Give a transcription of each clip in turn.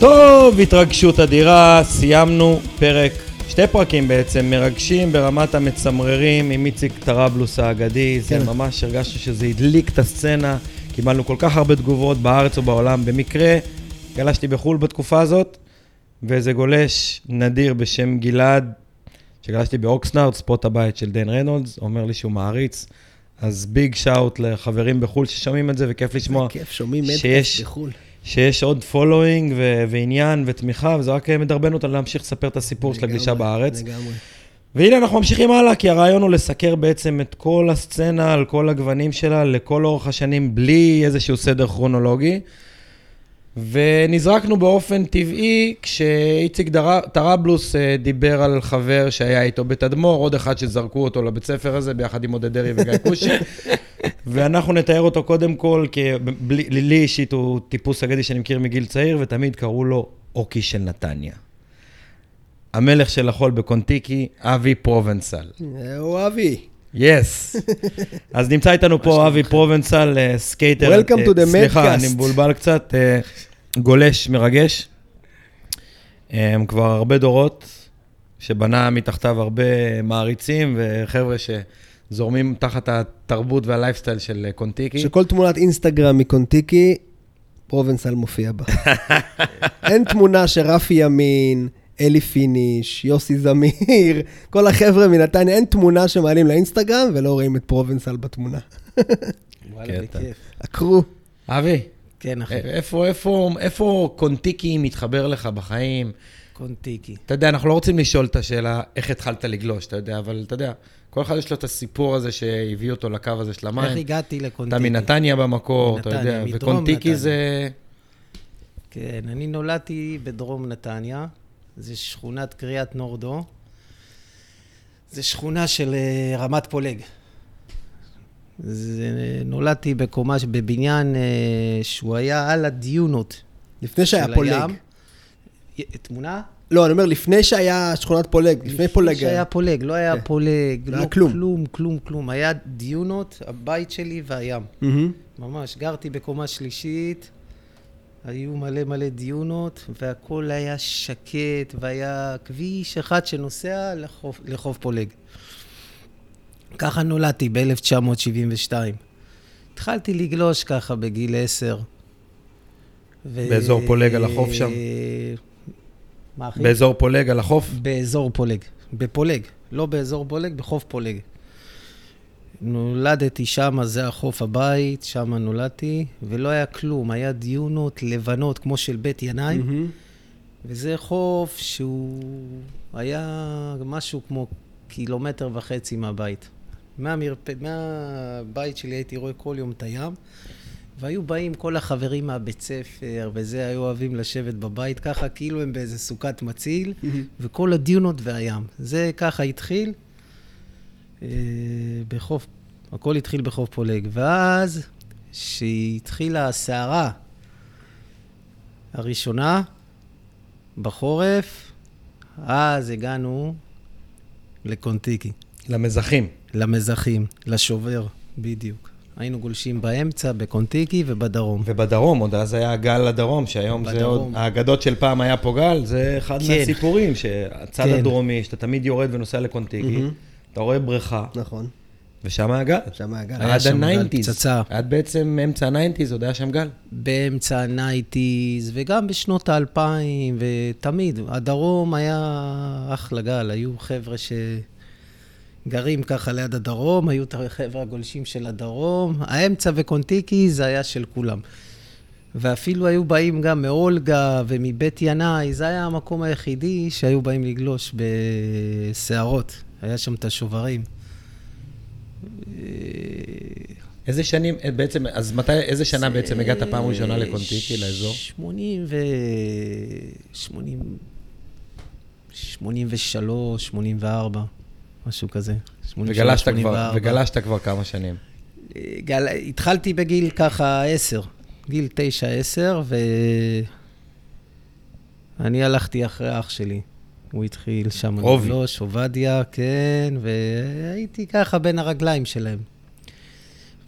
טוב, התרגשות אדירה, סיימנו פרק, שתי פרקים בעצם, מרגשים ברמת המצמררים עם איציק טראבלוס האגדי, זה כן. ממש הרגשנו שזה הדליק את הסצנה, קיבלנו כל כך הרבה תגובות בארץ ובעולם. במקרה, גלשתי בחו"ל בתקופה הזאת, ואיזה גולש נדיר בשם גלעד, שגלשתי באוקסנארד, spot הבית של דן רנולדס, אומר לי שהוא מעריץ. אז big shout לחברים בחו"ל ששומעים את זה, וכיף לשמוע. כיף, שומעים שיש- פודקאסט בחו"ל. שיש עוד following ו- ועניין ותמיכה, וזה רק מדרבן אותנו להמשיך לספר את הסיפור של הגלישה לגמרי, בארץ. לגמרי. והנה אנחנו ממשיכים הלאה, כי הרעיון הוא לסקר בעצם את כל הסצנה על כל הגוונים שלה, לכל אורך השנים, בלי איזשהו סדר כרונולוגי. ונזרקנו באופן טבעי כשאיציק דר- טראבלוס אה, דיבר על חבר שהיה איתו בתדמור, עוד אחד שזרקו אותו לבית ספר הזה ביחד עם עודד דרעי וגיא כושי. ואנחנו נתאר אותו קודם כל, כי בלי- לי אישית הוא טיפוס אגדי שאני מכיר מגיל צעיר, ותמיד קראו לו אוקי של נתניה. המלך של החול בקונטיקי, אבי פרובנסל. אה, הוא אבי. yes. אז נמצא איתנו פה אבי פרובנסל, אה, skater. Welcome אה, to the סליחה. אני מבולבל קצת. אה, גולש מרגש. כבר הרבה דורות, שבנה מתחתיו הרבה מעריצים וחבר'ה שזורמים תחת התרבות והלייפסטייל של קונטיקי. שכל תמונת אינסטגרם מקונטיקי, פרובנסל מופיע בה. אין תמונה שרפי ימין, אלי פיניש, יוסי זמיר, כל החבר'ה מנתניה, אין תמונה שמעלים לאינסטגרם ולא רואים את פרובנסל בתמונה. וואלה. בכיף. עקרו. אבי, כן, אחי. איפה, איפה, איפה קונטיקי מתחבר לך בחיים? קונטיקי. אתה יודע, אנחנו לא רוצים לשאול את השאלה איך התחלת לגלוש, אתה יודע, אבל אתה יודע, כל אחד יש לו את הסיפור הזה שהביא אותו לקו הזה של איך המים. הגעתי אתה לקונטיקי? מנתניה במקור, אתה מנתניה, יודע, מדרום וקונטיקי נתניה. זה... כן, אני נולדתי בדרום נתניה, זה שכונת קריית נורדו. זה שכונה של אה, רמת פולג. זה, נולדתי בקומה, בבניין אה, שהוא היה על הדיונות לפני שהיה פולג. הים. תמונה? לא, אני אומר, לפני שהיה שכונת פולג, לפני פולג. שהיה פולג, לא היה כן. פולג, לא לא כלום. כלום, כלום, כלום. היה דיונות, הבית שלי והים. מהמם. ממש, גרתי בקומה שלישית, היו מלא מלא דיונות, והכל היה שקט, והיה כביש אחד שנוסע לחוף, לחוף פולג. ככה נולדתי ב-1972. התחלתי לגלוש ככה בגיל עשר. ו... באזור פולג על החוף שם? מה אחי? באזור פולג על החוף? באזור פולג. בפולג. לא באזור פולג, בחוף פולג. נולדתי שם, זה החוף הבית, שם נולדתי, ולא היה כלום, היה דיונות לבנות כמו של בית ינאי, מהמם. וזה חוף שהוא היה משהו כמו קילומטר וחצי מהבית. מהמרפ... מהבית שלי הייתי רואה כל יום את הים, והיו באים כל החברים מהבית ספר, וזה, היו אוהבים לשבת בבית ככה, כאילו הם באיזה סוכת מציל, וכל הדיונות והים. זה ככה התחיל בחוף, הכל התחיל בחוף פולג. ואז, כשהתחילה הסערה הראשונה, בחורף, אז הגענו לקונטיקי, למזחים. למזחים, לשובר, בדיוק. היינו גולשים באמצע, בקונטיקי ובדרום. ובדרום, עוד אז היה גל לדרום, שהיום זה עוד... בדרום. האגדות של פעם היה פה גל, זה אחד כן. מהסיפורים, שהצד כן. הדרומי, שאתה תמיד יורד ונוסע לקונטיקי, מהמם. אתה רואה בריכה, נכון, ושם היה גל. שם היה גל. היה עד ה nineties. פצצה. עד בעצם אמצע הניינטיז, עוד היה שם גל. באמצע ה nineties, וגם בשנות האלפיים, ותמיד. הדרום היה אחלה גל, היו חבר'ה שגרים ככה ליד הדרום, היו את החבר'ה הגולשים של הדרום. האמצע וקונטיקי זה היה של כולם. ואפילו היו באים גם מאולגה ומבית ינאי, זה היה המקום היחידי שהיו באים לגלוש בסערות. היה שם את השוברים. איזה שנים, אה, בעצם, אז מתי, איזה שנה בעצם הגעת פעם ראשונה לקונטיקי, לאזור? 80 ו... 80... 83, 84, משהו כזה. 83, וגלשת כבר, 84. וגלשת כבר כמה שנים. גל... התחלתי בגיל ככה 10, גיל 9-10, ו... אני הלכתי אחרי אח שלי. הוא התחיל שם. לגלוש, עובדיה, כן, והייתי ככה בין הרגליים שלהם.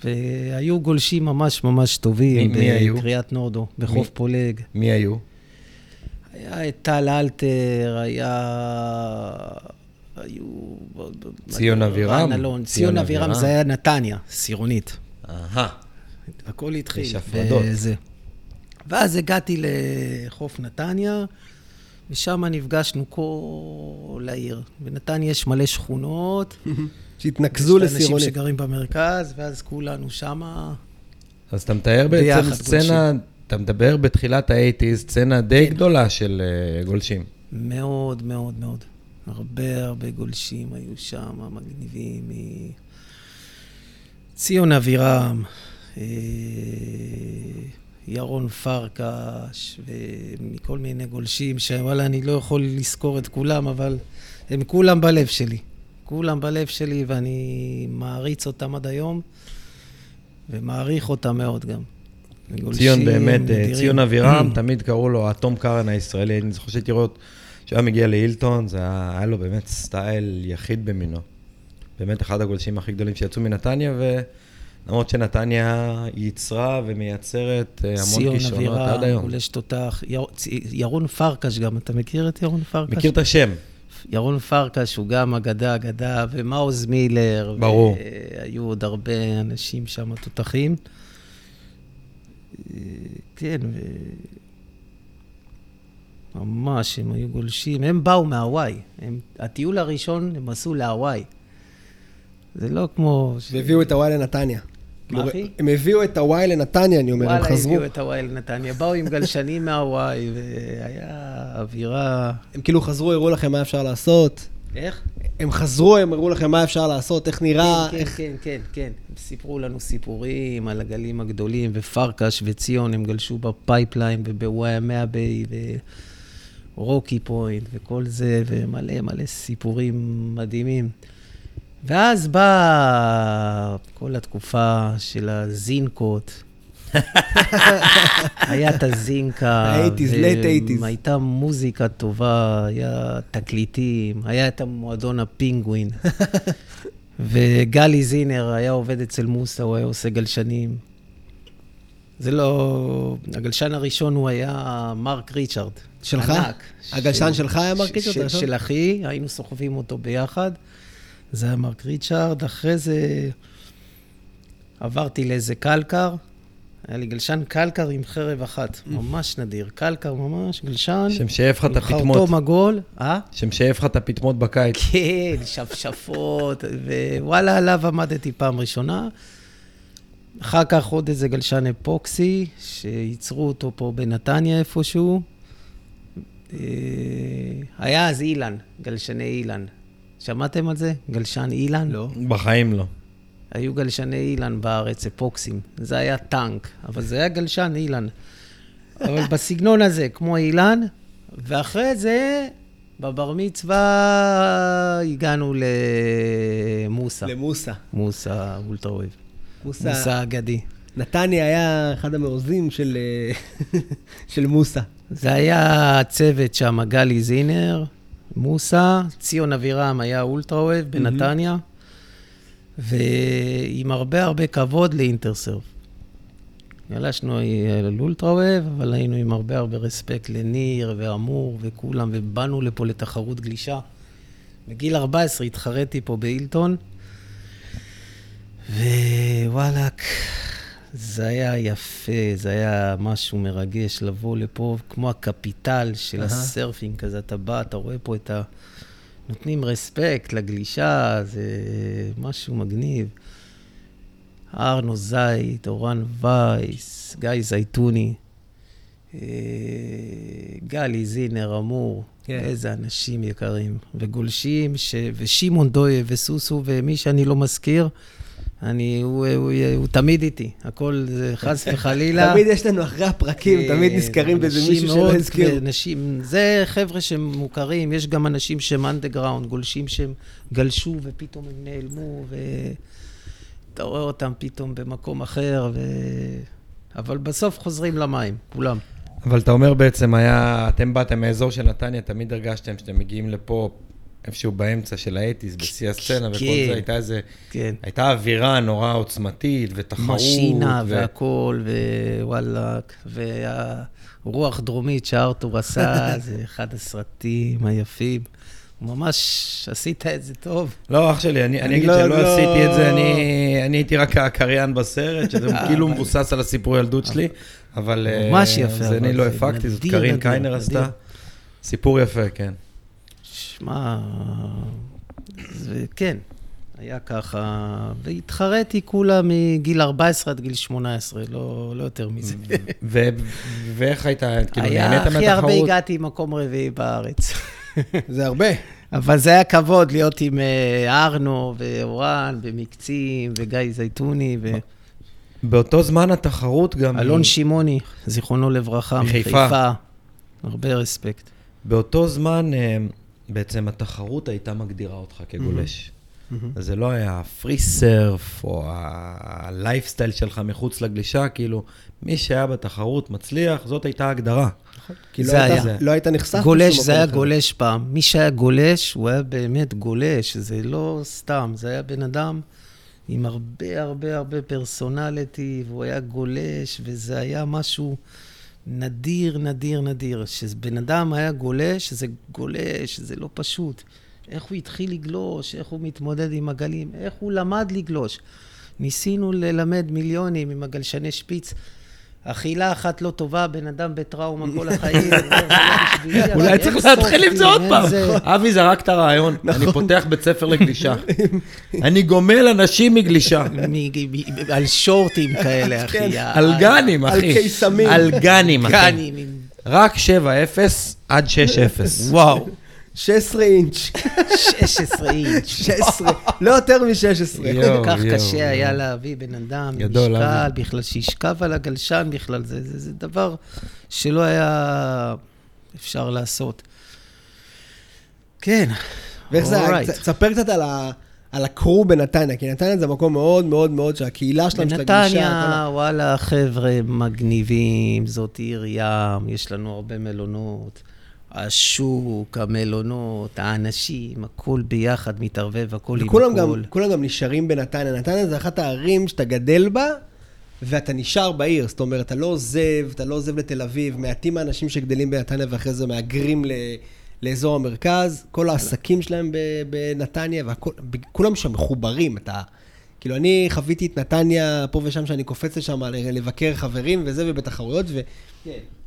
והיו גולשים ממש ממש טובים. מי- מי היו? בקריית נורדו, בחוף מי? פולג. מי היו? היה את טל אלתר, היה... היו... ציון אבירם? רן אלון. ציון ציון אבירם אבירם. זה היה נתניה, סירונית. אהה. הכל התחיל. יש הפרדות. ואז הגעתי לחוף נתניה, ושם נפגשנו כל העיר. בנתניה יש מלא שכונות. שהתנקזו יש את האנשים לסירונית. שגרים במרכז, ואז כולנו שמה. אז אתה מתאר בעצם סצנה, אתה מדבר בתחילת האייטיז, סצנה די כן. גדולה של אה, גולשים. מאוד, מאוד, מאוד. הרבה הרבה גולשים היו שם, מגניבים. ציון אבירם, אה, ירון פרקש, ומכל מיני גולשים, שוואלה, אני לא יכול לזכור את כולם, אבל הם כולם בלב שלי. כולם בלב שלי, ואני מעריץ אותם עד היום, ומעריך אותם מאוד גם. ציון באמת, אה, נדירים. ציון אבירם, תמיד קראו לו התום קארן הישראלי. אני זוכר שהייתי רואה, כשהוא היה מגיע להילטון, זה היה, היה לו באמת סטייל יחיד במינו. באמת אחד הגולשים הכי גדולים שיצאו מנתניה, ולמרות שנתניה ייצרה ומייצרת אה, המון ציון כישרונות עד היום. גולש תותח. יר- צ- ירון פרקש גם, אתה מכיר את ירון פרקש? מכיר את השם. ירון פרקש הוא גם אגדה, אגדה, ומעוז מילר. ברור. והיו עוד הרבה אנשים שם תותחים. אה, כן, ו... ממש, הם היו גולשים. הם באו מהוואי. הם... הטיול הראשון הם עשו להוואי. זה לא כמו... ש- והביאו את הוואי לנתניה. מה, אחי? הם הביאו את הוואי לנתניה, אני אומר, הם וואלה, חזרו. הביאו את הוואי לנתניה. באו עם גלשנים מהוואי, והיה אווירה... הם כאילו חזרו, הראו לכם מה אפשר לעשות. איך? הם חזרו, הם הראו לכם מה אפשר לעשות, איך נראה, כן, איך... כן, כן, כן. הם סיפרו לנו סיפורים על הגלים הגדולים, ופרקש וציון, הם גלשו בפייפליין ובוואימאה ביי ורוקי פוינט וכל זה, ומלא מלא סיפורים מדהימים. ואז באה כל התקופה של הזינקות. היה את הזינקה. ה-80s, late 80s. הייתה מוזיקה טובה, היה תקליטים, היה את המועדון הפינגווין. וגלי זינר היה עובד אצל מוסא, הוא היה עושה גלשנים. זה לא... הגלשן הראשון הוא היה מרק ריצ'ארד. שלך? ענק. הגלשן של- שלך היה מרק ש- הראשון? של אחי, היינו סוחבים אותו ביחד. זה היה מרק ריצ'ארד. אחרי זה עברתי לאיזה קלקר. היה לי גלשן קלקר עם חרב אחת, ממש נדיר. קלקר ממש, גלשן. שמשייף לך את עם הפטמות. חרטום עגול. אה? שמשייף לך את הפטמות בקיץ. כן, שפשפות, ווואלה, עליו עמדתי פעם ראשונה. אחר כך עוד איזה גלשן אפוקסי, שייצרו אותו פה בנתניה איפשהו. אה, היה אז אילן, גלשני אילן. שמעתם על זה? גלשן אילן? לא. בחיים לא. היו גלשני אילן בארץ, אפוקסים. זה היה טנק, אבל זה היה גלשן אילן. אבל בסגנון הזה, כמו אילן, ואחרי זה, בבר מצווה הגענו למוסא. למוסא. מוסא אולטרה וויב. מוסא. מוסא אגדי. נתניה היה אחד המעוזים של, של מוסא. זה היה הצוות שם, גלי זינר, מוסא, ציון אבירם היה אולטרה וויב בנתניה, ועם הרבה הרבה כבוד לאינטרסרף. גלשנו על אולטרה וויב, אבל היינו עם הרבה הרבה רספקט לניר ואמור וכולם, ובאנו לפה לתחרות גלישה. בגיל 14 התחרתי פה בהילטון, ווואלאק, זה היה יפה, זה היה משהו מרגש לבוא לפה, כמו הקפיטל של אהה. הסרפינג כזה, אתה בא, אתה רואה פה את ה... נותנים רספקט לגלישה, זה משהו מגניב. ארנו זית, אורן וייס, גיא זייתוני, אה, גלי זינר, אמור, כן. איזה אנשים יקרים. וגולשים, ש... ושמעון דויה וסוסו, ומי שאני לא מזכיר, אני, הוא, הוא, הוא, הוא תמיד איתי, הכל זה חס וחלילה. תמיד יש לנו אחרי הפרקים, תמיד כן, נזכרים באיזה אנשים מישהו שלא מאוד הזכירו. אנשים, זה חבר'ה שהם מוכרים, יש גם אנשים שהם אנדרגראונד, גולשים שהם גלשו ופתאום הם נעלמו, ואתה רואה אותם פתאום במקום אחר, ו... אבל בסוף חוזרים למים, כולם. אבל אתה אומר בעצם היה, אתם באתם מאזור של נתניה, תמיד הרגשתם שאתם מגיעים לפה איפשהו באמצע של האטיס, בשיא הסצנה וכל כן. זה, הייתה איזה, כן. הייתה אווירה נורא עוצמתית ותחרות. משינה ו- והכול, ווואלאק, והרוח דרומית שארתור עשה, זה אחד הסרטים היפים. ממש עשית את זה טוב. לא, אח שלי, אני, אני אני אגיד לא- שלא לא- עשיתי את זה, אני, אני הייתי רק הקריין בסרט, שזה אה, כאילו מבוסס על הסיפור ילדות שלי, אבל... אה, ממש יפה, זה אני לא הפקתי, זאת קרין קיינר. עשתה. סיפור יפה, כן. שמע, זה כן, היה ככה, והתחרתי כולה מגיל 14 עד גיל 18, לא, לא יותר מזה. ו- ואיך היית, כאילו, נהנית הכי הרבה מהתחרות? הגעתי מקום רביעי בארץ. זה הרבה. אבל זה היה כבוד להיות עם אה, ארנו ואורן ומקצים וגיא זייתוני באותו זמן התחרות גם... ואלון שמעוני, זיכרונו לברכה, מחיפה. מחיפה. הרבה רספקט. באותו זמן, אה, בעצם התחרות הייתה מגדירה אותך כגולש. אז זה לא היה פרי סרף, או הלייפסטייל שלך מחוץ לגלישה, כאילו, מי שהיה בתחרות מצליח, זאת הייתה ההגדרה. כי לא זה היית- היה. לא היית נחשף גולש, זה היה אחר. גולש פעם. מי שהיה גולש, הוא היה באמת גולש, זה לא סתם, זה היה בן אדם עם הרבה הרבה הרבה פרסונליטי, והוא היה גולש, וזה היה משהו נדיר, נדיר, נדיר. שבן אדם היה גולש, זה גולש, זה לא פשוט. איך הוא התחיל לגלוש, איך הוא מתמודד עם הגלים, איך הוא למד לגלוש. ניסינו ללמד מיליונים עם הגלשני שפיץ. אכילה אחת לא טובה, בן אדם בטראומה כל החיים. לא אולי צריך להתחיל עם זה עוד פעם. אבי זרק את הרעיון, אני פותח בית ספר לגלישה. אני גומל אנשים מגלישה. על שורטים כאלה, אחי. כן, על גנים, על אחי. קיסמים. על גנים, אחי. רק 7-0 עד 6-0. וואו, 16 אינץ'. 16 אינץ'. 16, לא יותר מ-16. יואו, כל כך קשה. היה להביא בן אדם, משקל. בכלל, שישכב על הגלשן בכלל, זה, זה, זה דבר שלא היה אפשר לעשות. כן, ואיך זה היה? תספר קצת על ה... על הקרו בנתניה, כי נתניה זה מקום מאוד מאוד מאוד שהקהילה שלהם, של הגלישה, כל בנתניה, וואלה, חבר'ה מגניבים, זאת עיר ים, יש לנו הרבה מלונות. השוק, המלונות, האנשים, הכל ביחד מתערבב, הכל עם וכולם גם, הכל. כולם גם נשארים בנתניה. נתניה זה אחת הערים שאתה גדל בה, ואתה נשאר בעיר. זאת אומרת, אתה לא עוזב, אתה לא עוזב לתל אביב. מעטים האנשים שגדלים בנתניה ואחרי זה מהגרים ל... לאזור המרכז. כל העסקים שלהם ב- בנתניה, וכולם שם מחוברים. אתה... כאילו, אני חוויתי את נתניה פה ושם, שאני קופץ לשם לבקר חברים וזה, ובתחרויות, ו...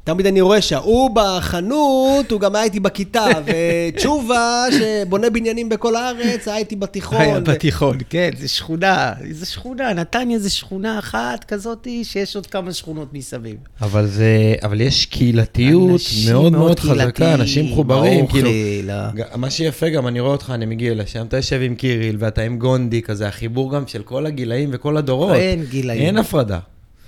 תמיד אני רואה שההוא בחנות, הוא גם היה איתי בכיתה, ותשובה, שבונה בניינים בכל הארץ, היה איתי בתיכון. היה בתיכון, כן, זה שכונה, זה שכונה, נתניה זה שכונה אחת כזאת, שיש עוד כמה שכונות מסביב. אבל זה, אבל יש קהילתיות מאוד מאוד חזקה, אנשים מחוברים, כאילו. ה- ג- מה שיפה גם, אני רואה אותך, אני מגיע לשם, אתה יושב עם קיריל ואתה עם גונדי, כזה, החיבור גם של כל הגילאים וכל הדורות. אין גילאים. אין הפרדה.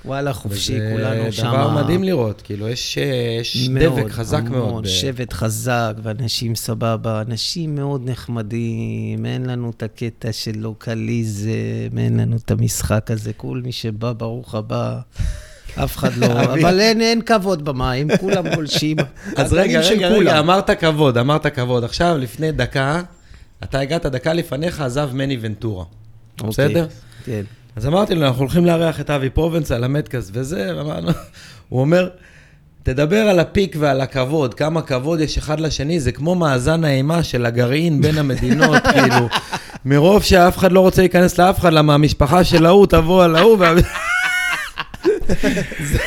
וואלה, חופשי, כולנו שם. דבר מדהים לראות, כאילו, יש יש דבק חזק מאוד. ב- שבט חזק, ואנשים סבבה, אנשים מאוד נחמדים, אין לנו את הקטע של לוקליזם, אין לנו את המשחק הזה, כל מי שבא, ברוך הבא. אף אחד לא. אבל אין, אין כבוד במים, כולם גולשים. אז רגע, רגע. רגע, אמרת כבוד, אמרת כבוד. עכשיו, לפני דקה, אתה הגעת דקה לפניך, עזב מני ונטורה. אוקיי, בסדר? כן. אז אמרתי לו, אנחנו הולכים לארח את אבי פרובנס על המטקאסט וזה, ואמרנו, הוא אומר, תדבר על הפיק ועל הכבוד, כמה כבוד יש אחד לשני, זה כמו מאזן האימה של הגרעין בין המדינות, כאילו, מרוב שאף אחד לא רוצה להיכנס לאף אחד, למה המשפחה של ההוא תבוא על ההוא, וה...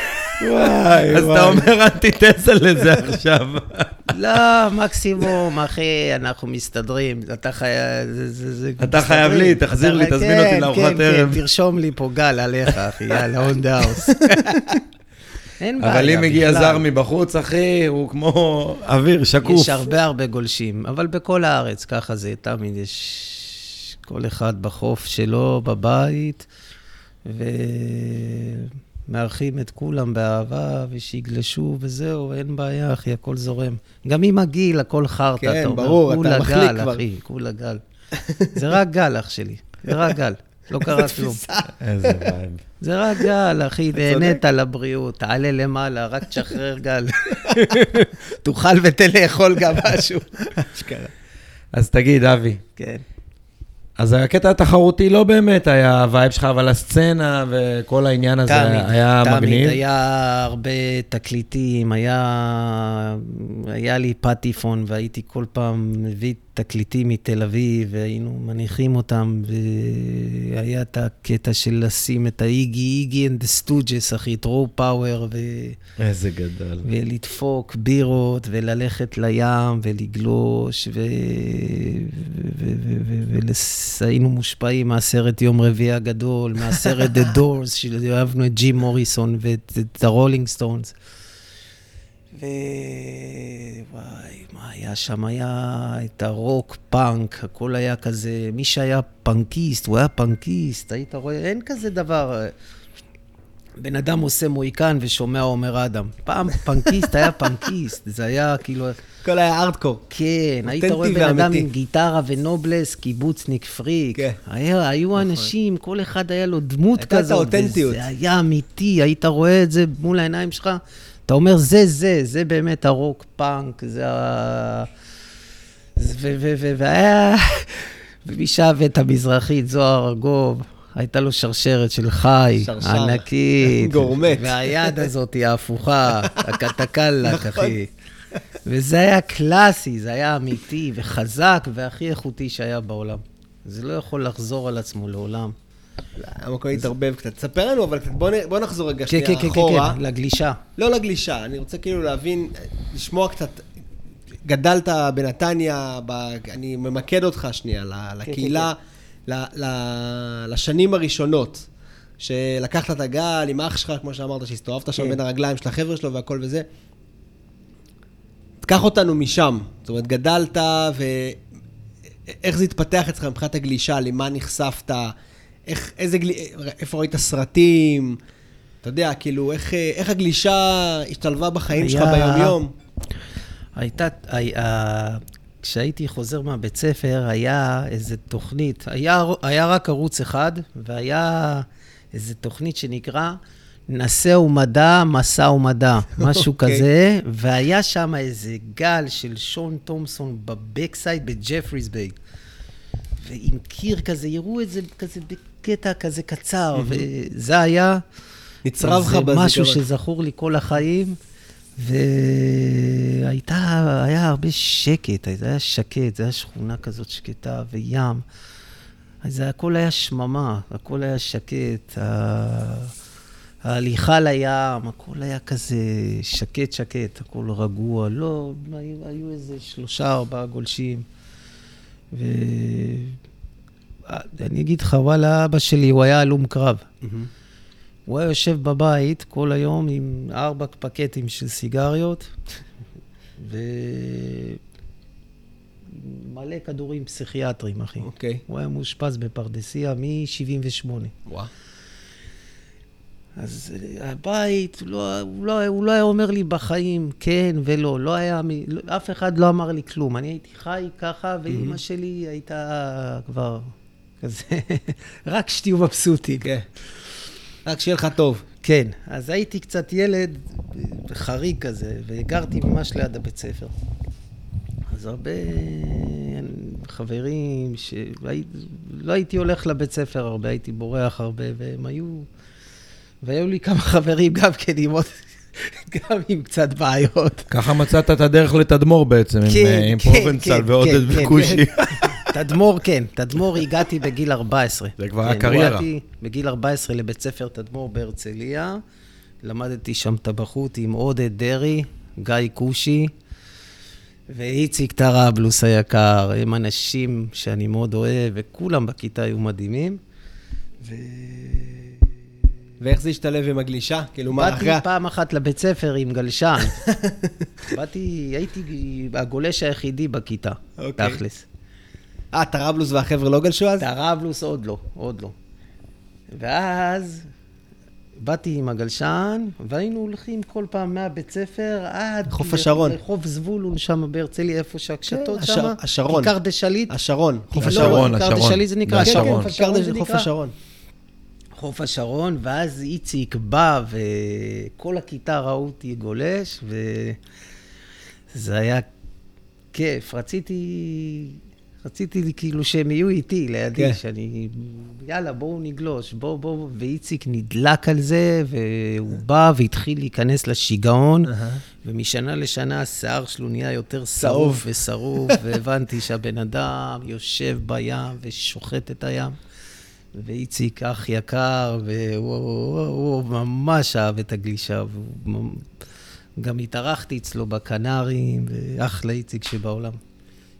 וואי, אז אתה אומר אנטיתזה לזה עכשיו. לא, מקסימום, אחי, אנחנו מסתדרים. אתה חייב... אתה חייב. לי, תחזיר לי, תזמין כן, אותי לארוחת כן, ערב. כן, תרשום לי פה גל עליך, אחי, יאללה, on the house. אין בעיה אבל אם בכלל. זר מבחוץ, אחי, הוא כמו אוויר, שקוף. יש הרבה הרבה גולשים, אבל בכל הארץ, ככה זה, תמיד יש כל אחד בחוף שלו, בבית, ומארחים את כולם באהבה, ושיגלשו וזהו, אין בעיה, אחי, הכל זורם. גם עם הגיל, הכל חרטא, כן, אתה אומר, ברור, אתה כולה מחליק גל, כבר. אחי, כולה גל. זה רק גל, אח שלי, זה רק גל. לא קרה כלום. איזה vibe. זה רק גל, אחי, נהנית לבריאות, תעלה למעלה, רק תשחרר גל. תאכל ותן לאכול גם משהו. אז תגיד, אבי, כן. אז הקטע התחרותי לא באמת היה ה vibe שלך, אבל הסצנה וכל העניין הזה היה תמיד מגניב. היה הרבה תקליטים, היה, היה לי פטיפון, והייתי כל פעם מביא תקליטים מתל אביב, והיינו מניחים אותם, והיה את הקטע של לשים את האיגי, Iggy and Stooges, אחי, את Raw Power, ו... איזה גדול. ולדפוק בירות, וללכת לים, ולגלוש, ו... והיינו מושפעים מהסרט יום רביעי הגדול, מהסרט The Doors, שאהבנו את ג'ים מוריסון ואת את הרולינג סטונס. ווואי, מה היה שם? היה את הרוק, פאנק, הכל היה כזה, מי שהיה פאנקיסט, הוא היה פאנקיסט, היית רואה, אין כזה דבר. בן אדם עושה מוהיקן ושומע עומר אדם. פעם פאנקיסט היה פאנקיסט, זה היה כאילו... הכל היה ארדקור. כן, היית רואה בן אדם ואמיתי. עם גיטרה ונובלס, קיבוצניק פריק. כן. היה, היו אנשים, כל אחד היה לו דמות הייתה את כזאת. האותנטיות. וזה היה אמיתי, היית רואה את זה מול העיניים שלך, אתה אומר, זה זה, זה באמת הרוק פאנק, זה ה... והיה... שאהב את המזרחית, זוהר ארגוב, הייתה לו שרשרת של חי, שרשר. ענקית. גורמט. והיד הזאת היא ההפוכה, הקטקלק, נכון. אחי. וזה היה קלאסי, זה היה אמיתי וחזק והכי איכותי שהיה בעולם. זה לא יכול לחזור על עצמו לעולם. המקום התערבב קצת. ספר לנו, אבל קצת, בוא נחזור רגע כן, שנייה כן, כן, אחורה. כן, לגלישה. לא לגלישה, אני רוצה כאילו להבין, לשמוע קצת, גדלת בנתניה, ב, אני ממקד אותך שנייה ל- לקהילה, ל, ל, לשנים הראשונות, שלקחת את הגל עם אח שלך, כמו שאמרת, שהסתובבת שם כן. בין הרגליים של החבר'ה שלו והכל וזה. קח אותנו משם, זאת אומרת, גדלת, ואיך זה התפתח אצלך מבחינת הגלישה, למה נחשפת, איך, איזה גל... איפה ראית סרטים, אתה יודע, כאילו, איך, איך הגלישה השתלבה בחיים שלך היה- ביום-יום? הייתה, היה, כשהייתי חוזר מהבית ספר, היה איזו תוכנית, היה, היה רק ערוץ אחד, והיה איזו תוכנית שנקרא נשא ומדע, מסע ומדע, משהו אוקיי. כזה, והיה שם איזה גל של שון תומסון ב backside בג'פריס ביי. ועם קיר כזה, יראו את זה כזה בקטע כזה קצר, וזה היה... נצרב לך בזיכרון. משהו שזכור לי כל החיים, והייתה, היה הרבה שקט, זה היה שקט, זה היה שכונה כזאת שקטה וים. אז הכל היה שממה, הכל היה שקט. ה- ההליכה לים, הכל היה כזה שקט שקט, הכל רגוע. לא, היו, היו איזה שלושה, ארבעה גולשים. ואני אגיד לך, וואלה, אבא שלי, הוא היה הלום קרב. מהמם. הוא היה יושב בבית כל היום עם ארבע פקטים של סיגריות, ומלא כדורים פסיכיאטריים, אחי. אוקיי. הוא היה מאושפז בפרדסיה מ-78. וואו. אז אה, הבית, לא, הוא, לא, הוא לא היה אומר לי בחיים כן ולא, לא היה, לא, אף אחד לא אמר לי כלום. אני הייתי חי ככה, ואימא שלי הייתה כבר כזה, רק שתהיו מבסוטים. כן. רק שיהיה לך טוב. כן, אז הייתי קצת ילד חריג כזה, וגרתי ממש ליד הבית ספר. אז הרבה חברים, שלא הייתי הולך לבית ספר הרבה, הייתי בורח הרבה, והם היו... והיו לי כמה חברים גם כן עם עוד... גם עם קצת בעיות. ככה מצאת את הדרך לתדמור בעצם, עם, כן, אה, עם כן, פרובנצל כן, ועודד כן, כן, וכושי. כן. תדמור, כן. תדמור הגעתי בגיל 14. זה כבר כן, היה קריירה. הגעתי בגיל 14 לבית ספר תדמור בהרצליה. למדתי שם טבחות עם עודד דרעי, גיא כושי ואיציק טראבלוס היקר. הם אנשים שאני מאוד אוהב, וכולם בכיתה היו מדהימים. ו... ואיך זה השתלב עם הגלישה? כאילו, מה, באתי אחרי... ה- פעם אחת לבית ספר עם גלשן. באתי, הייתי הגולש היחידי בכיתה, אוקיי. תכלס. אה, טראבלוס והחבר'ה לא גלשו אז? טראבלוס עוד לא, עוד לא. ואז באתי עם הגלשן, והיינו הולכים כל פעם מהבית ספר עד... חוף השרון. לחוף זבולון שם בהרצליה, איפה שהקשתות כן, שם. השר- השרון. כיכר דה שליט. השרון, חוף לא, השרון. השרון, כיכר דה השרון. שליט זה נקרא זה. חוף קר השרון זה דה- חוף נקרא. השרון. חוף השרון, ואז איציק בא, וכל הכיתה ראו אותי גולש, וזה היה כיף. רציתי, רציתי כאילו שהם יהיו איתי, לידי, כן. שאני, יאללה, בואו נגלוש, בואו, בואו, ואיציק נדלק על זה, והוא בא והתחיל להיכנס לשיגעון, ומשנה לשנה השיער שלו נהיה יותר צהוב ושרוף, והבנתי שהבן אדם יושב בים ושוחט את הים. ואיציק אח יקר, והוא הוא, הוא ממש אהב את הגלישה, והוא גם התארחתי אצלו בקנרים, ואחלה איציק שבעולם.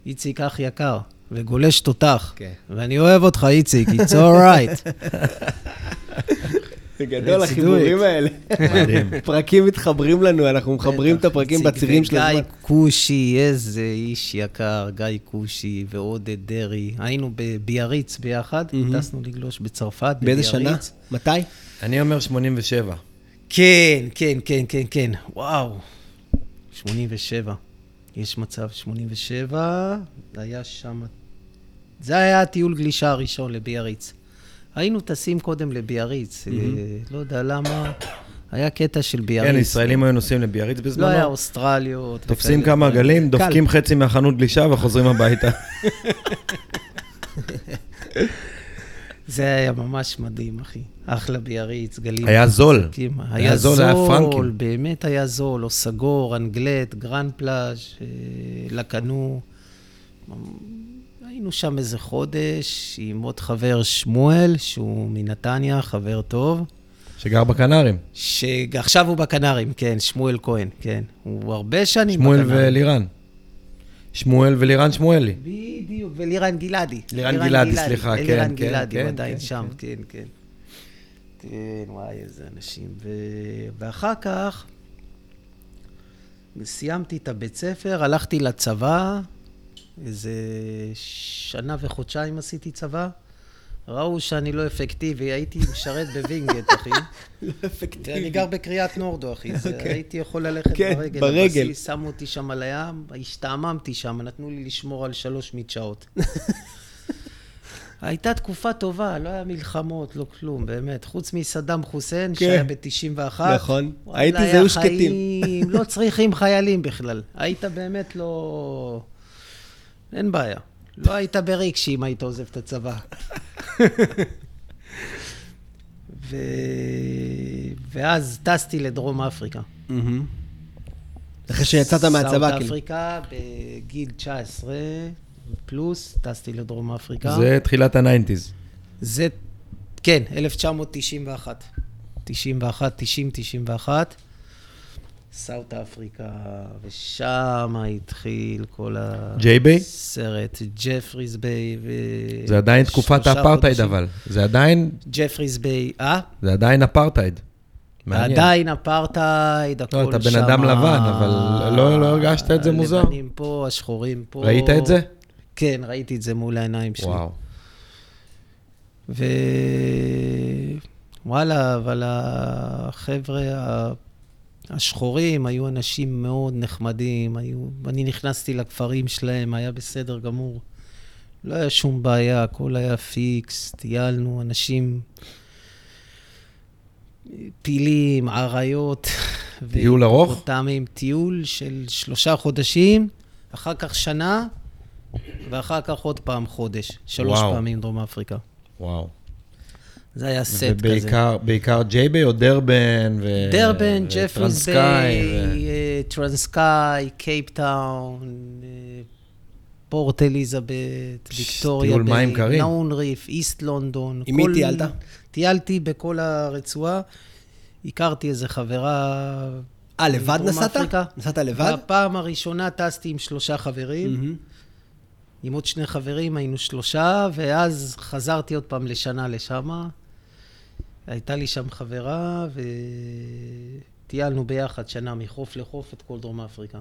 איציק אח יקר, וגולש תותח. כן. ואני אוהב אותך, איציק, it's all right. זה גדול, החיבורים it. האלה. מדהים. פרקים מתחברים לנו, אנחנו מחברים את הפרקים בצירים של הזמן. וגיא כושי, איזה איש יקר, גיא כושי ועודד דרעי. היינו בביאריץ ביחד. טסנו לגלוש בצרפת, באיזה שנה? בביאריץ. מתי? אני אומר 87. כן, כן, כן, כן, כן. וואו. 87. יש מצב 87, היה שם... זה היה הטיול גלישה הראשון לביאריץ. היינו טסים קודם לביאריץ, אה, לא יודע למה. היה קטע של ביאריץ. כן, ישראלים היו נוסעים לביאריץ לא בזמנו. היה אוסטרליות. תופסים. כמה עגלים, קל. דופקים חצי מהחנות גלישה וחוזרים הביתה. זה היה ממש מדהים, אחי. אחלה ביאריץ, גלים. היה זול. חזקים. היה זול, היה פרנקים. באמת היה זול, הוסגור, אנגלט, גרנד פלאז', אה, לקנו. היינו שם איזה חודש עם עוד חבר שמואל, שהוא מנתניה, חבר טוב, שגר בקנרים. שעכשיו הוא בקנרים, כן, שמואל כהן, כן. הוא הרבה שנים שמואל בקנרים. ולירן. שמואל ולירן שמואלי. בדיוק, ולירן גלעדי. לירן גלעדי, סליחה, כן, לירן כן, גלעדי, הוא כן, עדיין כן, שם, כן. כן, כן. כן, וואי, איזה אנשים. ו... ואחר כך סיימתי את הבית ספר, הלכתי לצבא, איזה שנה וחודשיים עשיתי צבא. ראו שאני לא אפקטיבי, הייתי משרת בווינגייט, אחי. לא אפקטיבי. ואני גר בקריית נורדו, אחי. אוקיי. הייתי יכול ללכת כן, ברגל. ברגל. לבסיס, שמו אותי שם על הים, השתעממתי שם, נתנו לי לשמור על שלוש מדשאות. הייתה תקופה טובה, לא היה מלחמות, לא כלום, באמת. חוץ מסדאם חוסיין, שהיה ב-91. נכון. הייתי זהו שקטים. לא צריכים חיילים בכלל. היית באמת לא... אין בעיה. לא היית בריקשי אם היית עוזב את הצבא. ו... ואז טסתי לדרום אפריקה. מהמם. אחרי שיצאת מהצבא, South כאילו. Africa, בגיל 19 פלוס, טסתי לדרום אפריקה. זה תחילת ה nineties. זה, כן, 1991. 91, 90, 91. South Africa, ושם התחיל כל? הסרט, ג'פריס ביי ו... זה עדיין תקופת האפרטהייד. אבל. זה עדיין, ג'פריס ביי, אה? זה עדיין אפרטהייד. מעניין. עדיין אפרטהייד, הכל שם. אתה בן אדם לבן, אבל לא- לא הרגשת את זה מוזר? הלבנים פה, השחורים פה. ראית את זה? כן, ראיתי את זה מול העיניים שלי. וואו. ו... וואלה, אבל החבר'ה השחורים היו אנשים מאוד נחמדים, היו... אני נכנסתי לכפרים שלהם, היה בסדר גמור. לא היה שום בעיה, הכל היה פיקס, טיילנו, אנשים פעילים, אריות. טיול ארוך? והיפופוטמים. טיול של שלושה חודשים, אחר כך שנה, ואחר כך עוד פעם חודש. שלוש וואו. פעמים דרום אפריקה. וואו. זה היה סט כזה. ובעיקר, בעיקר ג'יי ביי או דרבן? ו... דרבן, ג'פריס ביי, אה, טרנסקאי, קייפטאון, אה, פורט אליזבת, ויקטוריה טיול מים קרים. נאון ריף, איסט לונדון. עם מי טיילת? טיילתי בכל הרצועה. הכרתי איזה חברה... אה, לבד נסעת? אפריקה. נסעת לבד? בפעם הראשונה טסתי עם שלושה חברים. מהמם. עם עוד שני חברים, היינו שלושה, ואז חזרתי עוד פעם לשנה לשמה. הייתה לי שם חברה, וטיילנו ביחד שנה מחוף לחוף את כל דרום אפריקה.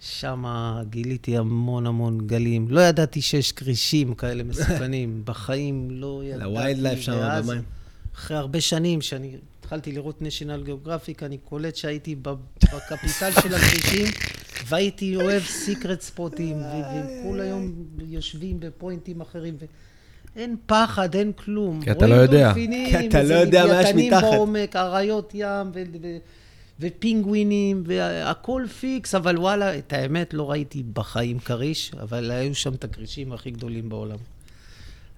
שם גיליתי המון המון גלים. לא ידעתי שיש כרישים כאלה מסוכנים. בחיים לא ידעתי. לוויילד לייף שם במים. אחרי הרבה שנים שאני התחלתי לראות national geographic, אני קולט שהייתי בקפיטל של הכבישים, והייתי אוהב secret ספוטים, וכל היום יושבים בפוינטים אחרים. ו... אין פחד, אין כלום. כי אתה לא יודע. דולפינים, כי אתה לא יודע מה יש מתחת. בעומק, אריות ים, ו- ו- ופינגווינים, והכל פיקס, אבל וואלה, את האמת, לא ראיתי בחיים כריש, אבל היו שם את הכרישים הכי גדולים בעולם.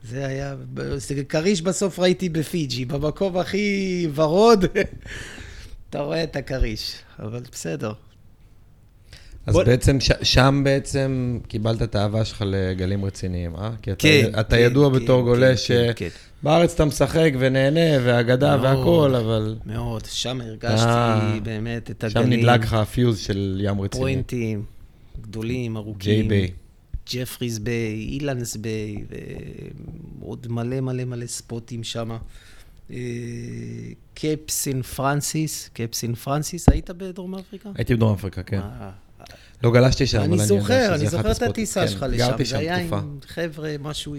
זה היה, כריש בסוף ראיתי בפיג'י, במקום הכי ורוד, אתה רואה את הכריש, אבל בסדר. אז בוא- בעצם, ש- שם בעצם קיבלת את האהבה שלך לגלים רציניים, אה? כי אתה, כן, אתה כן, ידוע כן, בתור כן, גולש כן, כן. שבארץ אתה משחק ונהנה, והגדה מאוד. והכול, אבל מאוד, שם הרגשתי אה, באמת את שם הגלים. נדלק לך הפיוז של ים רציני. פוינטים, גדולים, ג'יי ארוכים. ביי. ג'פריס ביי, אילנדס ביי, ועוד מלא מלא מלא ספוטים שם. קייפ סיינט פרנסיס, קייפ סיינט פרנסיס, היית בדרום אפריקה? הייתי בדרום אפריקה, כן. לא גלשתי שם, אבל אני אני יודע זוכר, שזה אני אחד זוכר את הספוטים. הטיסה כן, שלך לשם. גרתי זה שם היה תקופה. עם חבר'ה, משהו...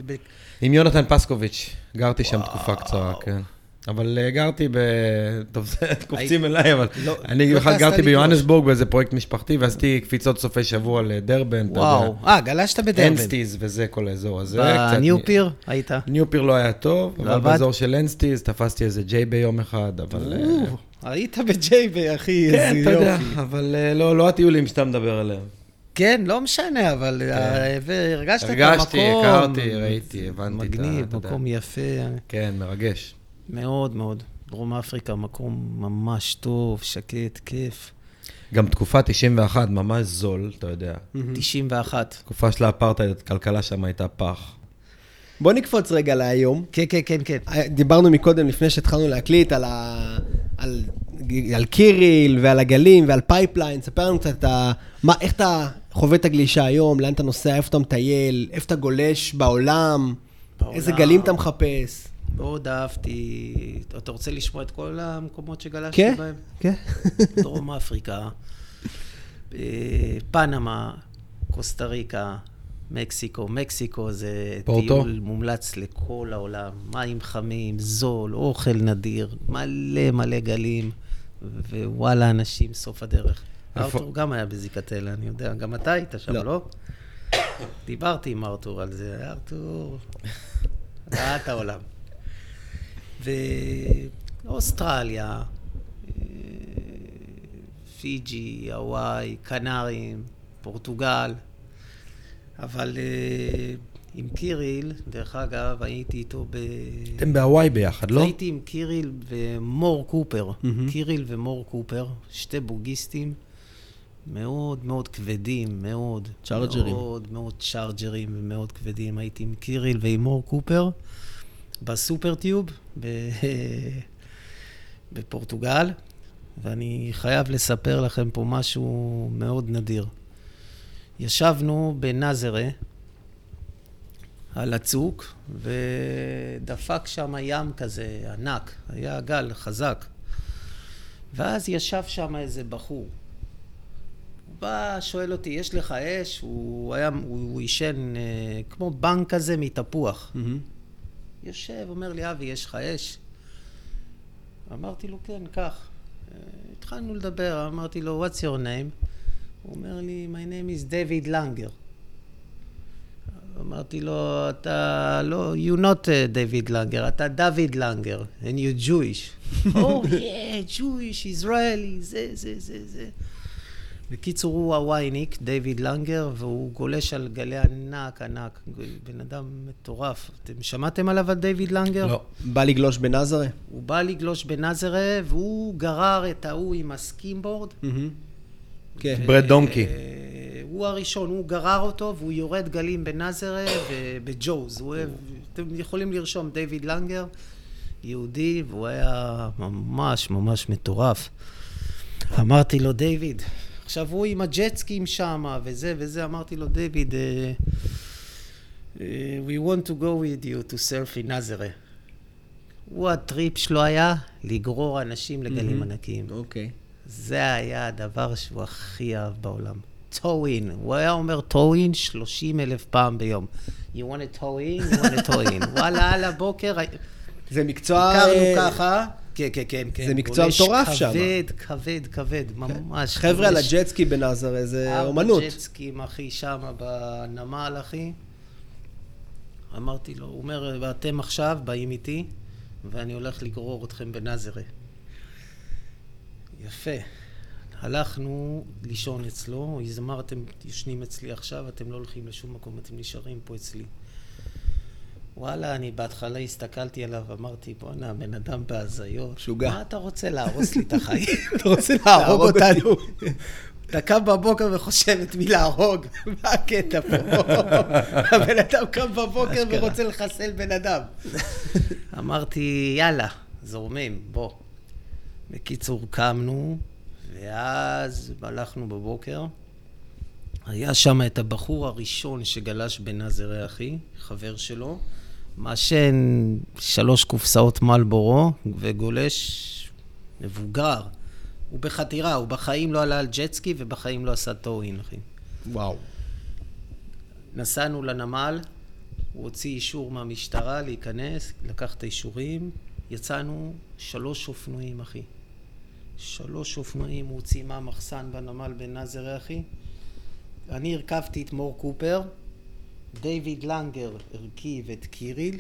עם יונתן פסקוביץ', גרתי שם תקופה קצרה, כן. אבל אה, גרתי ב... טוב, זה קופצים אליי, אבל לא- אני לא בכלל גרתי. ביוהנסבורג באיזה פרויקט משפחתי, ועשיתי קפיצות סופי שבוע לדרבן. וואו. אה, גלשת בדרבן. אנסטיז וזה, כל האזור הזה. בניו פיר היית? ניו פיר לא היה טוב, לא אבל? באזור של אנסטיז תפסתי איזה ג'יי ביום אחד, אבל... אה, היית בג'יי ביי, אחי, כן, איזה אתה יודע, יופי. אבל אה, לא לא הטיולים שאתה מדבר עליהם. כן, לא משנה, אבל אה, והרגשת את המקום. הרגשתי, הכרתי, ראיתי, הבנתי את ה- מגניב. מקום יפה. כן, מרגש. מאוד מאוד. דרום אפריקה, מקום ממש טוב, שקט, כיף. גם תקופה 91, ממש זול, אתה יודע. 91. תקופה של האפרטהייד, הכלכלה שם הייתה פח. בוא נקפוץ רגע להיום. כן, כן, כן, כן. דיברנו מקודם, לפני שהתחלנו להקליט, על, ה... על... על קיריל ועל הגלים ועל פייפליין. ספר לנו קצת ה... מה, איך אתה חווה את הגלישה היום, לאן אתה נוסע, איפה אתה מטייל, איפה אתה גולש בעולם, בעולם. איזה גלים אתה מחפש. מאוד אהבתי. אתה רוצה לשמוע את כל המקומות שגלשתי כן, בהם? כן. דרום אפריקה, אה, פנמה, קוסטה ריקה, מקסיקו. מקסיקו זה פורטו? טיול מומלץ לכל העולם. מים חמים, זול, אוכל נדיר, מלא מלא גלים, ווואלה, אנשים סוף הדרך. איפה- ארתור גם היה בזיקתלה, אני יודע. גם אתה היית שם, לא. לא? דיברתי עם ארתור על זה. ארתור, ראה את העולם. ואוסטרליה, אה, פיג'י, הוואי, קנרים, פורטוגל. אבל אה, עם קיריל, דרך אגב, הייתי איתו ב... אתם בהוואי ביחד, לא? הייתי עם קיריל ומור קופר. קיריל ומור קופר, שתי בוגיסטים מאוד מאוד כבדים, מאוד. צ'ארג'רים. מאוד מאוד צ'ארג'רים ומאוד כבדים. הייתי עם קיריל ועם מור קופר בסופר טיוב ב... בפורטוגל, ואני חייב לספר לכם פה משהו מאוד נדיר. ישבנו בנזרה, על הצוק, ודפק שם ים כזה ענק, היה גל חזק. ואז ישב שם איזה בחור. הוא בא, שואל אותי, יש לך אש? הוא היה, הוא, הוא עישן אה, כמו בנק כזה מתפוח. יושב, אומר לי, אבי, יש לך אש? אמרתי לו, כן, קח. אה, התחלנו לדבר, אמרתי לו, what's your name? הוא אומר לי, my name is David Langer. אמרתי לו, אתה לא, you not uh, David Langer, אתה דוד לנגר, and you Jewish. oh, yeah, Jewish, Israeli, זה, זה, זה, זה. בקיצור, הוא הווייניק, דיוויד לנגר, והוא גולש על גלי ענק ענק. בן אדם מטורף. אתם שמעתם עליו, על דיוויד לנגר? לא. בא לגלוש בנזרה? הוא בא לגלוש בנזרה, והוא גרר את ההוא עם ה skimboard. כן. ברד דומקי. אה, הוא הראשון, הוא גרר אותו, והוא יורד גלים בנזרה ובג'וז. הוא אוהב, אתם יכולים לרשום דיוויד לנגר, יהודי, והוא היה ממש ממש מטורף. אמרתי לו, דיוויד, עכשיו הוא עם הג'טסקים שם, וזה וזה, אמרתי לו, דיוויד, אה, אה, we want to go with you to surf in נזרה. הוא הטריפ שלו היה לגרור אנשים לגלים ענקיים. אוקיי. זה היה הדבר שהוא הכי אהב בעולם. טואין. הוא היה אומר טואין 30 אלף פעם ביום. You want to in? You want to in. וואלה, על הבוקר... זה מקצוע... הכרנו אה, ככה. כן, כן, כן, כן. זה מקצוע מטורף שם. כבד, כבד, כבד, ממש. חבר'ה על. הג'טסקי בנאזר, זה אומנות. ג'טסקים, אחי, שם בנמל, אחי. אמרתי לו, הוא אומר, ואתם עכשיו באים איתי, ואני הולך לגרור אתכם בנזרה. יפה. הלכנו לישון אצלו, אז אמר, אתם ישנים אצלי עכשיו, אתם לא הולכים לשום מקום, אתם נשארים פה אצלי. וואלה, אני בהתחלה הסתכלתי עליו, אמרתי, בואנה, בן אדם בהזיות. משוגע. מה אתה רוצה להרוס לי את החיים? אתה רוצה להרוג. אותנו? אתה קם בבוקר וחושב את מי להרוג, מה הקטע פה? הבן אדם קם בבוקר. ורוצה לחסל בן אדם. אמרתי, יאללה, זורמים, בוא. בקיצור, קמנו, ואז הלכנו בבוקר. היה שם את הבחור הראשון שגלש בנאזרי אחי, חבר שלו, מעשן שלוש קופסאות מלבורו וגולש מבוגר. הוא בחתירה, הוא בחיים לא עלה על ג'טסקי ובחיים לא עשה טואין, אחי. וואו. נסענו לנמל, הוא הוציא אישור מהמשטרה להיכנס, לקח את האישורים, יצאנו שלוש אופנועים, אחי. שלוש אופנועים הוציא מהמחסן בנמל בנאזר, אחי. אני הרכבתי את מור קופר, דיוויד לנגר הרכיב את קיריל,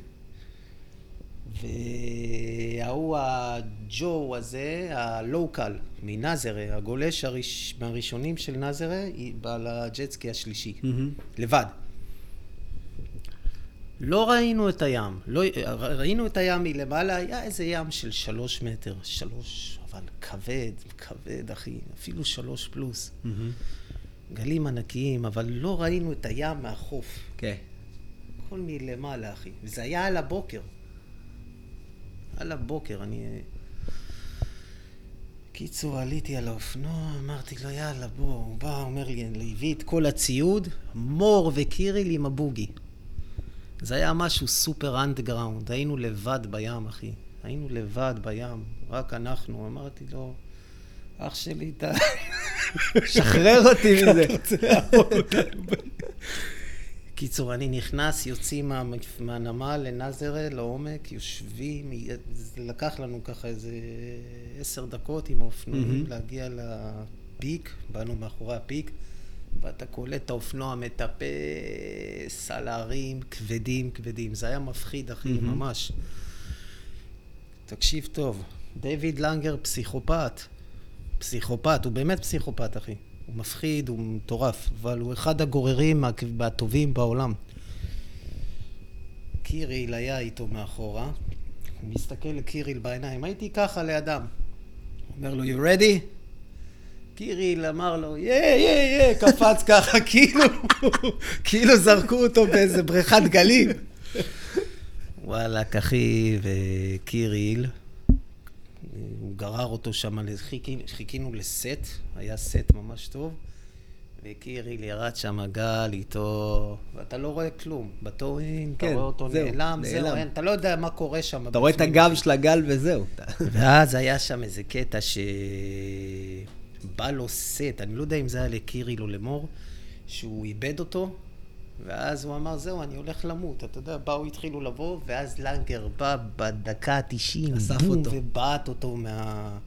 וההוא הג'ו הזה, הלוקל מנאזרה, הגולש הראש, מהראשונים של נאזרה, בעל הג'טסקי השלישי, לבד. לא ראינו את הים, לא, ראינו את הים מלמעלה, היה איזה ים של שלוש מטר, שלוש, אבל כבד, כבד, אחי, אפילו שלוש פלוס. גלים ענקיים, אבל לא ראינו את הים מהחוף. כן. הכל מלמעלה, אחי. וזה היה על הבוקר. על הבוקר, אני... קיצור, עליתי על האופנוע, אמרתי לו, יאללה, בוא. הוא בא, אומר לי, הביא את כל הציוד, מור וקיריל עם הבוגי. זה היה משהו סופר underground, היינו לבד בים, אחי. היינו לבד בים, רק אנחנו. אמרתי לו, אח שלי, אתה... שחרר אותי מזה. קיצור, אני נכנס, יוצאים מה, מהנמל לנאזרה, לעומק, יושבים, זה לקח לנו ככה איזה עשר דקות עם האופנועים מהמם. להגיע ל peak, באנו מאחורי ה peak, ואתה קולט את האופנוע מטפס על ההרים כבדים כבדים. זה היה מפחיד, אחי, מהמם. ממש. תקשיב טוב, דיוויד לנגר פסיכופת. פסיכופת, הוא באמת פסיכופת, אחי. הוא מפחיד, הוא מטורף, אבל הוא אחד הגוררים הטובים בעולם. קיריל היה איתו מאחורה, הוא מסתכל לקיריל בעיניים, הייתי ככה לידם. אומר לו, you ready? קיריל אמר לו, יא, יא, יא, קפץ ככה, כאילו, כאילו זרקו אותו באיזה בריכת גלים. וואלכ, אחי, וקיריל, הוא גרר אותו שם, חיכי, חיכינו לסט, היה סט ממש טוב, וקיריל ירד שם גל איתו, ואתה לא רואה כלום. בטורין, אתה כן, רואה אותו זהו, נעלם, זהו, נעלם. אין, אתה לא יודע מה קורה שם. אתה רואה את. הגב של הגל וזהו. ואז היה שם איזה קטע שבא לו סט, אני לא יודע אם זה היה לקיריל או למור, שהוא איבד אותו, ואז הוא אמר, זהו, אני הולך למות. אתה יודע, באו, התחילו לבוא, ואז לנגר בא בדקה ה-90, אסף אותו. ובעט אותו מה...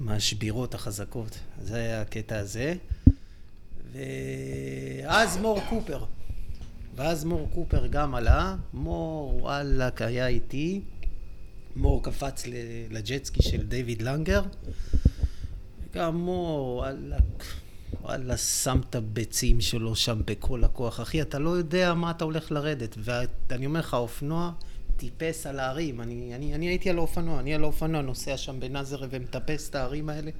מהשבירות החזקות. זה היה הקטע הזה. ואז מור קופר. ואז מור קופר גם עלה. מור, וואלכ, היה איתי. מור קפץ לג'טסקי של דיוויד לנגר. וגם מור, וואלכ, וואלה, שם את הביצים שלו שם בכל הכוח. אחי, אתה לא יודע מה אתה הולך לרדת. ואני אומר לך, האופנוע טיפס על ההרים. אני, אני, אני הייתי על האופנוע, אני על האופנוע נוסע שם בנאזרה ומטפס את ההרים האלה.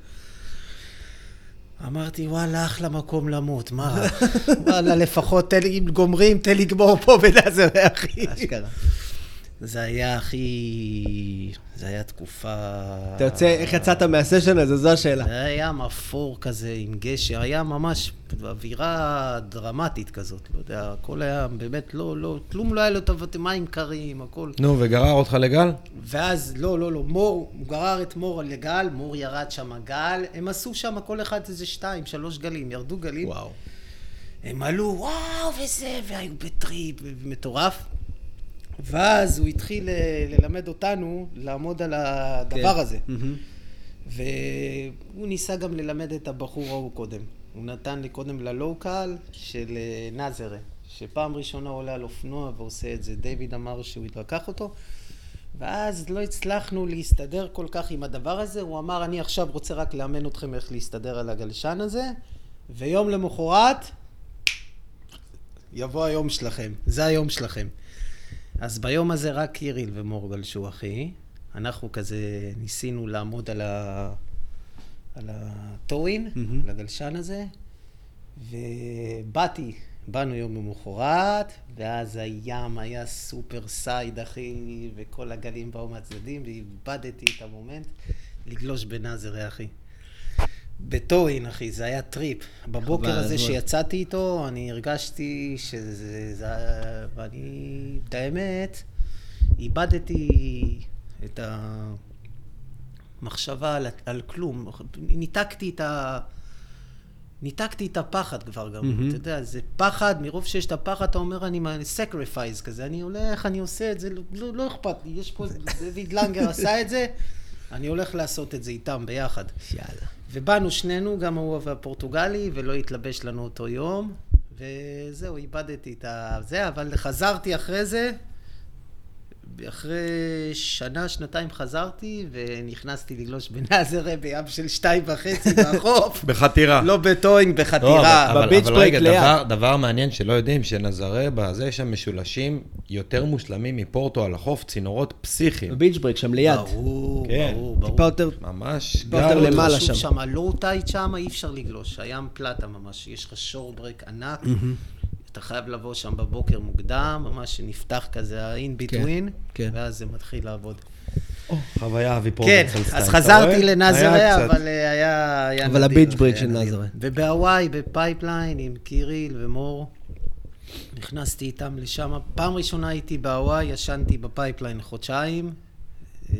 אמרתי, וואלה, אחלה מקום למות, מה? וואלה, לפחות תן לי, אם גומרים, תן לי לגמור פה בנאזרה, אחי. אשכרה. זה היה הכי... זה היה תקופה... אתה יוצא, איך יצאת מהסשן הזה? זו השאלה. זה היה מפור כזה עם גשר, היה ממש אווירה דרמטית כזאת, לא יודע, הכל היה באמת, לא, לא, כלום לא היה לו טוב, מים קרים, הכל. נו, וגרר אותך לגל? ואז, לא, לא, לא, מור, הוא גרר את מור לגל, מור ירד שם גל, הם עשו שם כל אחד איזה שתיים, שלוש גלים, ירדו גלים. וואו. הם עלו, וואו, וזה, והיו בטריפ, מטורף. ואז הוא התחיל אה, ללמד אותנו לעמוד על הדבר כן. הזה. והוא ניסה גם ללמד את הבחור ההוא קודם. הוא נתן לי קודם ללוקל של אה, נאזרה, שפעם ראשונה עולה על אופנוע ועושה את זה. דיוויד אמר שהוא לקח אותו, ואז לא הצלחנו להסתדר כל כך עם הדבר הזה. הוא אמר, אני עכשיו רוצה רק לאמן אתכם איך להסתדר על הגלשן הזה, ויום למחרת יבוא היום שלכם. זה היום שלכם. אז ביום הזה רק קיריל ומור גלשו, אחי. אנחנו כזה ניסינו לעמוד על, ה... על ה tow-in, מהמם. על הגלשן הזה, ובאתי, באנו יום למחרת, ואז הים היה סופר side, אחי, וכל הגלים באו מהצדדים, ואיבדתי את המומנט לגלוש בנאזרה, אחי. ב tow-in, אחי, זה היה טריפ. בבוקר הזה. שיצאתי איתו, אני הרגשתי שזה... זה, ואני, את האמת, איבדתי את המחשבה על, על כלום. ניתקתי את ה... ניתקתי את הפחד כבר גם, מהמם. אתה יודע, זה פחד, מרוב שיש את הפחד, אתה אומר, אני sacrifice כזה, אני הולך, אני עושה את זה, לא, לא, לא אכפת לי, יש פה, דוד לנגר עשה את זה, אני הולך לעשות את זה איתם ביחד. יאללה. ובאנו שנינו, גם הוא והפורטוגלי, ולא התלבש לנו אותו יום, וזהו, איבדתי את. זה, אבל חזרתי אחרי זה, אחרי שנה, שנתיים חזרתי, ונכנסתי לגלוש בנאזרה בים של שתיים וחצי בחוף. בחתירה. לא ב towing, לא, בחתירה. אבל, ב beach אבל break רגע, ליד. דבר, דבר מעניין שלא יודעים, שנזרה, בזה יש שם משולשים יותר מושלמים מפורטו על החוף, צינורות פסיכיים. ב beach break שם ליד. ברור, כן. ברור, ברור. טיפה יותר... ממש, טיפה יותר למעלה שם. שם, ה low tide שם, אי אפשר לגלוש. הים פלטה ממש, יש לך shore break ענק. אתה חייב לבוא שם בבוקר מוקדם, ממש שנפתח כזה ה-in between, כן. ואז זה מתחיל לעבוד. חוויה אבי כן, פרובנצל סטייל. אז חזרתי קצת. אבל אה, היה... היה אבל ה beach break של נדיר. נזרה. ובהוואי, בפייפליין, עם קיריל ומור, נכנסתי איתם לשם. פעם ראשונה הייתי בהוואי, ישנתי בפייפליין חודשיים, אה,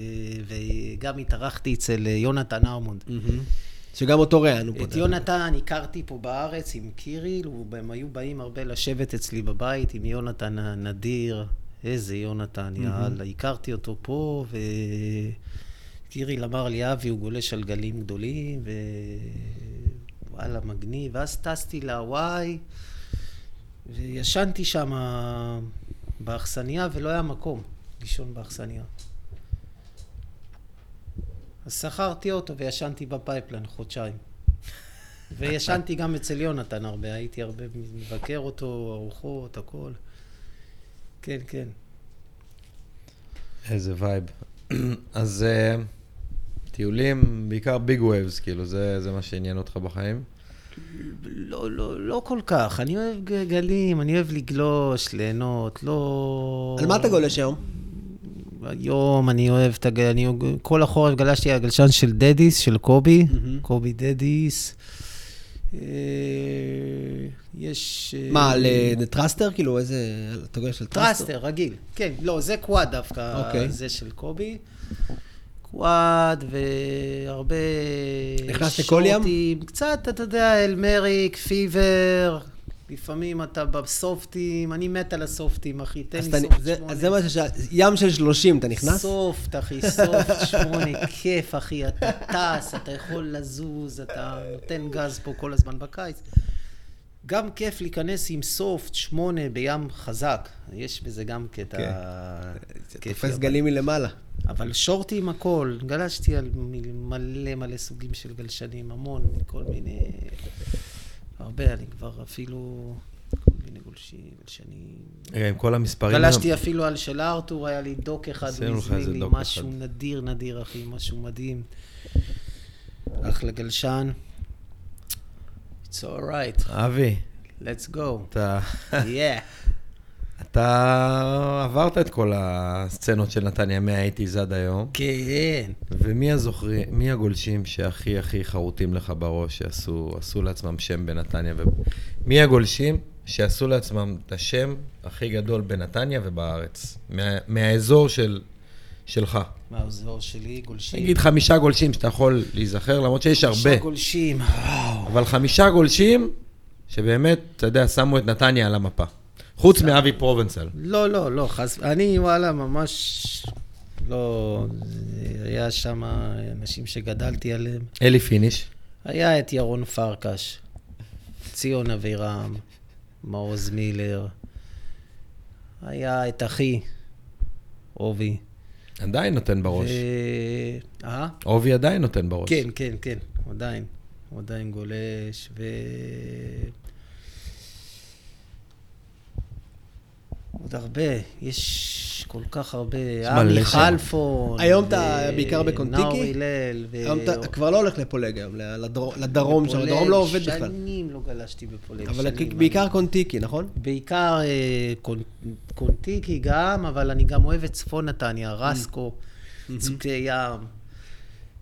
וגם התארחתי אצל אה, יונתן ארמונד. מהמם. שגם אותו ראיינו פה. את יונתן הכרתי פה בארץ עם קיריל, הם היו באים הרבה לשבת אצלי בבית עם יונתן הנדיר. איזה יונתן, יאללה, הכרתי אותו פה, וקיריל אמר לי, אבי, הוא גולש על גלים גדולים, ווואלה, מגניב. ואז טסתי להוואי, וישנתי שם באכסניה, ולא היה מקום לישון באכסניה. אז שכרתי אוטו וישנתי בפייפליין חודשיים. וישנתי גם אצל יונתן הרבה, הייתי הרבה מבקר אותו, ארוחות, הכל. כן, כן. איזה vibe. אז אה, טיולים, בעיקר big waves, כאילו, זה זה מה שעניין אותך בחיים? לא, לא, לא כל כך. אני אוהב גלים, אני אוהב לגלוש, ליהנות, לא... על מה אתה גולש היום? היום אני אוהב את הגל... אני כל החורף גלשתי על הגלשן של דדיס, של קובי, מהמם. קובי דדיס. אה, יש... אה, מה, על אה, thruster? כאילו, איזה... אתה גולש על thruster? טרסטר, רגיל. כן, לא, זה quad דווקא, אוקיי. זה של קובי. קוואד והרבה... נכנס לכל ים? קצת, אתה יודע, אלמריק, פיבר, לפעמים אתה בסופטים, אני מת על הסופטים, אחי, תן לי סופט שמונה. אז זה מה ששאלתי. ים של 30, אתה נכנס? סופט, אחי, סופט שמונה, כיף, אחי, אתה טס, אתה יכול לזוז, אתה נותן גז פה כל הזמן בקיץ. גם כיף להיכנס עם סופט שמונה בים חזק, יש בזה גם קטע כן. כיפי. תופס גלים מלמעלה. אבל שורטי עם הכל, גלשתי על מלא מלא סוגים של גלשנים, המון, כל מיני... הרבה, אני כבר אפילו... כל מיני גולשים, גלשנים. רגע, עם כל המספרים... גלשתי אפילו על של ארתור, היה לי דוק אחד, הוא הזמין לי משהו. נדיר נדיר, אחי, משהו מדהים. אחלה גלשן. It's all right, אבי, let's go. אתה... Yeah. אתה עברת את כל הסצנות של נתניה מה-80's עד היום, כן. ומי הזוכרים, מי הגולשים שהכי הכי חרוטים לך בראש, שעשו עשו לעצמם שם בנתניה, ומי הגולשים שעשו לעצמם את השם הכי גדול בנתניה ובארץ, מה, מהאזור של, שלך? מהאזור שלי, גולשים. נגיד חמישה גולשים שאתה יכול להיזכר, למרות שיש הרבה, שישה גולשים, וואו. אבל חמישה גולשים שבאמת, אתה יודע, שמו את נתניה על המפה. חוץ מאבי פרובנסל. לא, לא, לא, חס... אני, וואלה, ממש לא... היה שם אנשים שגדלתי עליהם. אלי פיניש. היה את ירון פרקש, ציון אבירם, מעוז מילר. היה את אחי, עובי. עדיין נותן בראש. ו... אה? עובי עדיין נותן בראש. כן, כן, כן, עדיין. הוא עדיין גולש, ו... עוד הרבה, יש כל כך הרבה. עמי. חלפון. היום אתה בעיקר בקונטיקי? נאור הלל. ו- היום אתה כבר לא הולך לפולג היום, לדר- לדרום שם, הדרום לא עובד בכלל. שנים לא גלשתי בפולג. אבל. בעיקר קונטיקי, נכון? בעיקר אה, קונ... קונטיקי גם, אבל אני גם אוהב את צפון נתניה, רסקו, צוקי ים,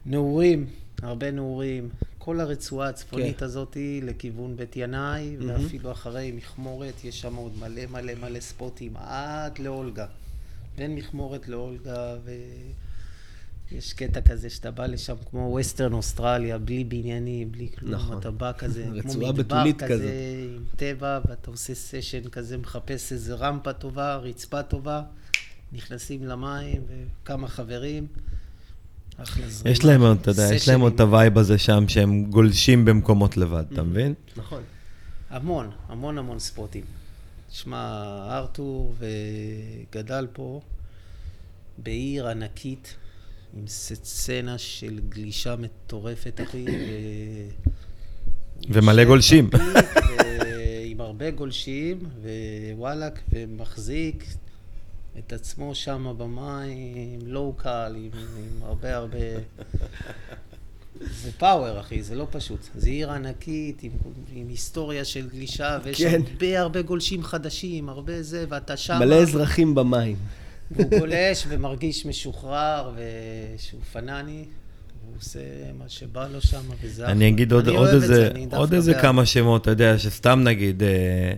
נעורים, הרבה נעורים. כל הרצועה הצפונית כן. הזאת לכיוון בית ינאי, ואפילו אחרי מכמורת, יש שם עוד מלא מלא מלא ספוטים, עד לאולגה. בין מכמורת לאולגה, ויש קטע כזה שאתה בא לשם כמו ווסטרן אוסטרליה, בלי בניינים, בלי כלום, נכון. אתה בא כזה, כמו מדבר כזה, כזה. עם טבע, ואתה עושה סשן כזה, מחפש איזה רמפה טובה, רצפה טובה, נכנסים למים, וכמה חברים. יש להם עוד, אתה יודע, יש להם עוד את. ה vibe הזה שם, שהם גולשים במקומות לבד, אתה מבין? נכון. המון, המון המון ספוטים. שמע, ארתור וגדל פה בעיר ענקית, עם סצנה של גלישה מטורפת, אחי. ומלא גולשים. עם הרבה גולשים, ווואלאק, ומחזיק את עצמו שם במים, לואו-קל, עם, עם הרבה הרבה... זה פאוור, אחי, זה לא פשוט. זו עיר ענקית, עם, עם היסטוריה של גלישה, ויש כן. הרבה הרבה גולשים חדשים, הרבה זה, ואתה שם... מלא אזרחים במים. והוא גולש ומרגיש משוחרר, ושהוא פנאני, והוא עושה מה שבא לו שם, וזה. אני אגיד עוד אני עוד זה, איזה, אני עוד איזה. כמה שמות, אתה יודע, שסתם נגיד, אה,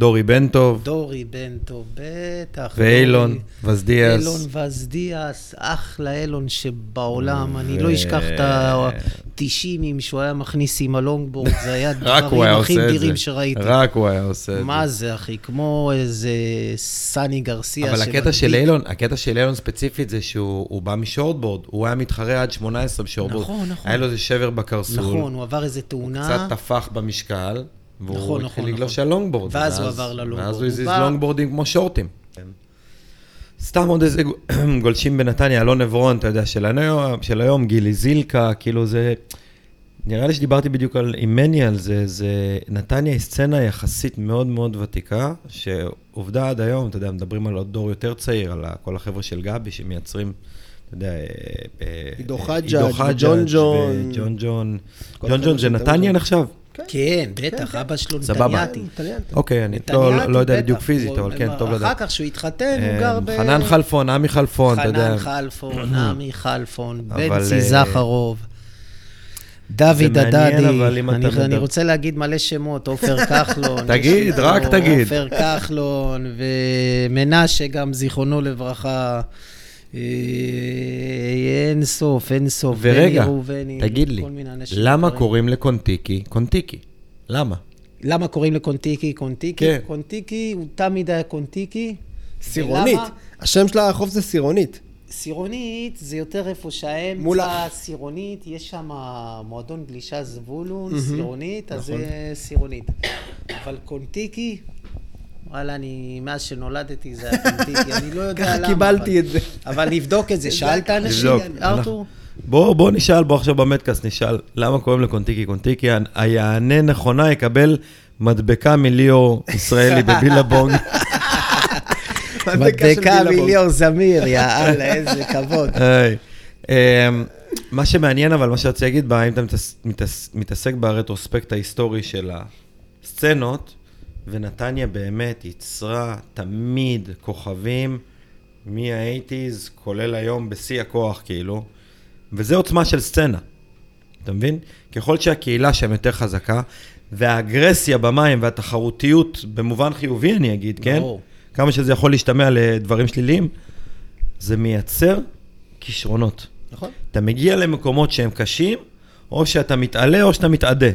דורי בן טוב, דורי בן טוב, בטח. ואילון. וזדיאס. אילון וזדיאס, אחלה אילון שבעולם, אני ו- לא אשכח את ה-90 שהוא היה מכניס עם הלונגבורד, זה היה דברים הכי נדירים זה. שראיתי. רק הוא היה עושה את זה. מה זה, אחי? כמו איזה סני גרסיה אבל הקטע. של אילון, הקטע של אילון ספציפית זה שהוא הוא בא משורטבורד, הוא היה מתחרה עד 18 בשורטבורד. נכון, נכון. היה לו איזה שבר בקרסול. נכון, הוא עבר איזה תאונה. קצת טפח במשקל, והוא נכון, התחיל נכון, לגלוש נכון. על לונגבורד. ואז הוא עבר ללונגבורד. ואז הוא הזיז בא- לונגבורדים כמו שורטים. סתם עוד איזה גולשים בנתניה, אלון עברון, אתה יודע, של היום, של היום, גילי זילקה, כאילו זה... נראה לי שדיברתי בדיוק על, עם מני על זה, זה... נתניה היא סצנה יחסית מאוד מאוד ותיקה, שעובדה עד היום, אתה יודע, מדברים על עוד דור יותר צעיר, על כל החבר'ה של גבי שמייצרים, אתה יודע... אה, אה, עידו חג'אג' ג'ון. ג'ון. כל ג'ון החבר'ה ג'ון זה נתניה ג'ון. נחשב? כן, בטח, אבא שלו סבבה. נתניאתי. טליאנטי. אוקיי, אני נתניאתי, לא, לא יודע. בדיוק פיזית, אבל כן, טוב אחר לדעת. כך, כשהוא התחתן, הוא אה, גר ב... חנן חלפון, עמי חלפון, אתה יודע. חנן חלפון, עמי חלפון, בנצי אה, זכרוב, דוד הדדי, אני אתה אני רוצה להגיד מלא שמות, עופר כחלון. תגיד, רק תגיד. עופר כחלון ומנשה גם, זיכרונו לברכה. אה, אין סוף, אין סוף. ורגע, ראובני, תגיד לי, למה. קוראים לקונטיקי קונטיקי? למה? למה קוראים לקונטיקי קונטיקי? כן. קונטיקי, הוא תמיד היה קונטיקי. סירונית. ולמה? השם של החוף זה סירונית. סירונית זה יותר איפה שהאמצע מול סירונית, יש שם מועדון גלישה זבולון, סירונית, אז זה סירונית. אבל קונטיקי, וואלה, אני, מאז שנולדתי זה קונטיקי, אני לא יודע ככה למה. קיבלתי אבל- את זה. אבל נבדוק את זה, שאלת אנשים. ארתור? בוא, בוא נשאל, בוא עכשיו במדקאסט נשאל, למה קוראים לקונטיקי קונטיקי? היענה נכונה יקבל מדבקה מליאור ישראלי בבילבונג. מדבקה מיליאור זמיר, יאללה, איזה כבוד. אמ, מה שמעניין, אבל מה שרציתי להגיד בה, אם אתה מתעס- מתעס- מתעסק ברטרוספקט ההיסטורי של הסצנות, ונתניה באמת ייצרה תמיד כוכבים מה-80's, כולל היום בשיא הכוח, כאילו, וזה עוצמה של סצנה, אתה מבין? ככל שהקהילה שם יותר חזקה, והאגרסיה במים והתחרותיות, במובן חיובי אני אגיד, כן? ברור. כמה שזה יכול להשתמע לדברים שליליים, זה מייצר כישרונות. נכון. אתה מגיע למקומות שהם קשים, או שאתה מתעלה או שאתה מתאדה.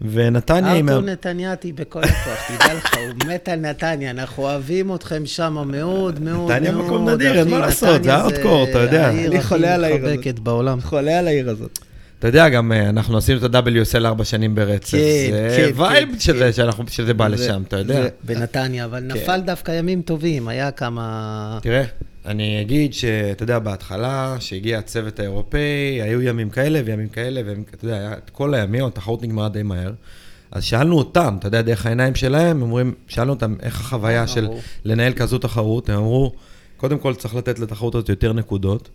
ונתניה היא... ארתור נתניאתי בכל הכוח, תדע לך, הוא מת על נתניה, אנחנו אוהבים אתכם שם מאוד מאוד נתניה מאוד. מקום נדיר, אין מה לעשות, זה נתניה הארדקור, אתה יודע. העיר אני הכי חולה על העיר הזאת. מתחבקת בעולם. חולה על העיר הזאת. אתה יודע, גם אה, אנחנו עשינו את ה-WSL ארבע שנים ברצף. כן, זה כן, vibe כן, שזה, כן. שאנחנו- שזה בא זה- לשם, אתה יודע. זה- בנתניה, אבל כן. נפל דווקא ימים טובים, היה כמה... תראה, אני אגיד שאתה יודע, בהתחלה, שהגיע הצוות האירופאי, היו ימים כאלה וימים כאלה, וימים, אתה יודע, היה את כל הימים, התחרות נגמרה די מהר. אז שאלנו אותם, אתה יודע, דרך העיניים שלהם, הם אומרים, שאלנו אותם איך החוויה של ברור. לנהל כזו תחרות, הם אמרו, קודם כל צריך לתת לתחרות הזאת יותר נקודות,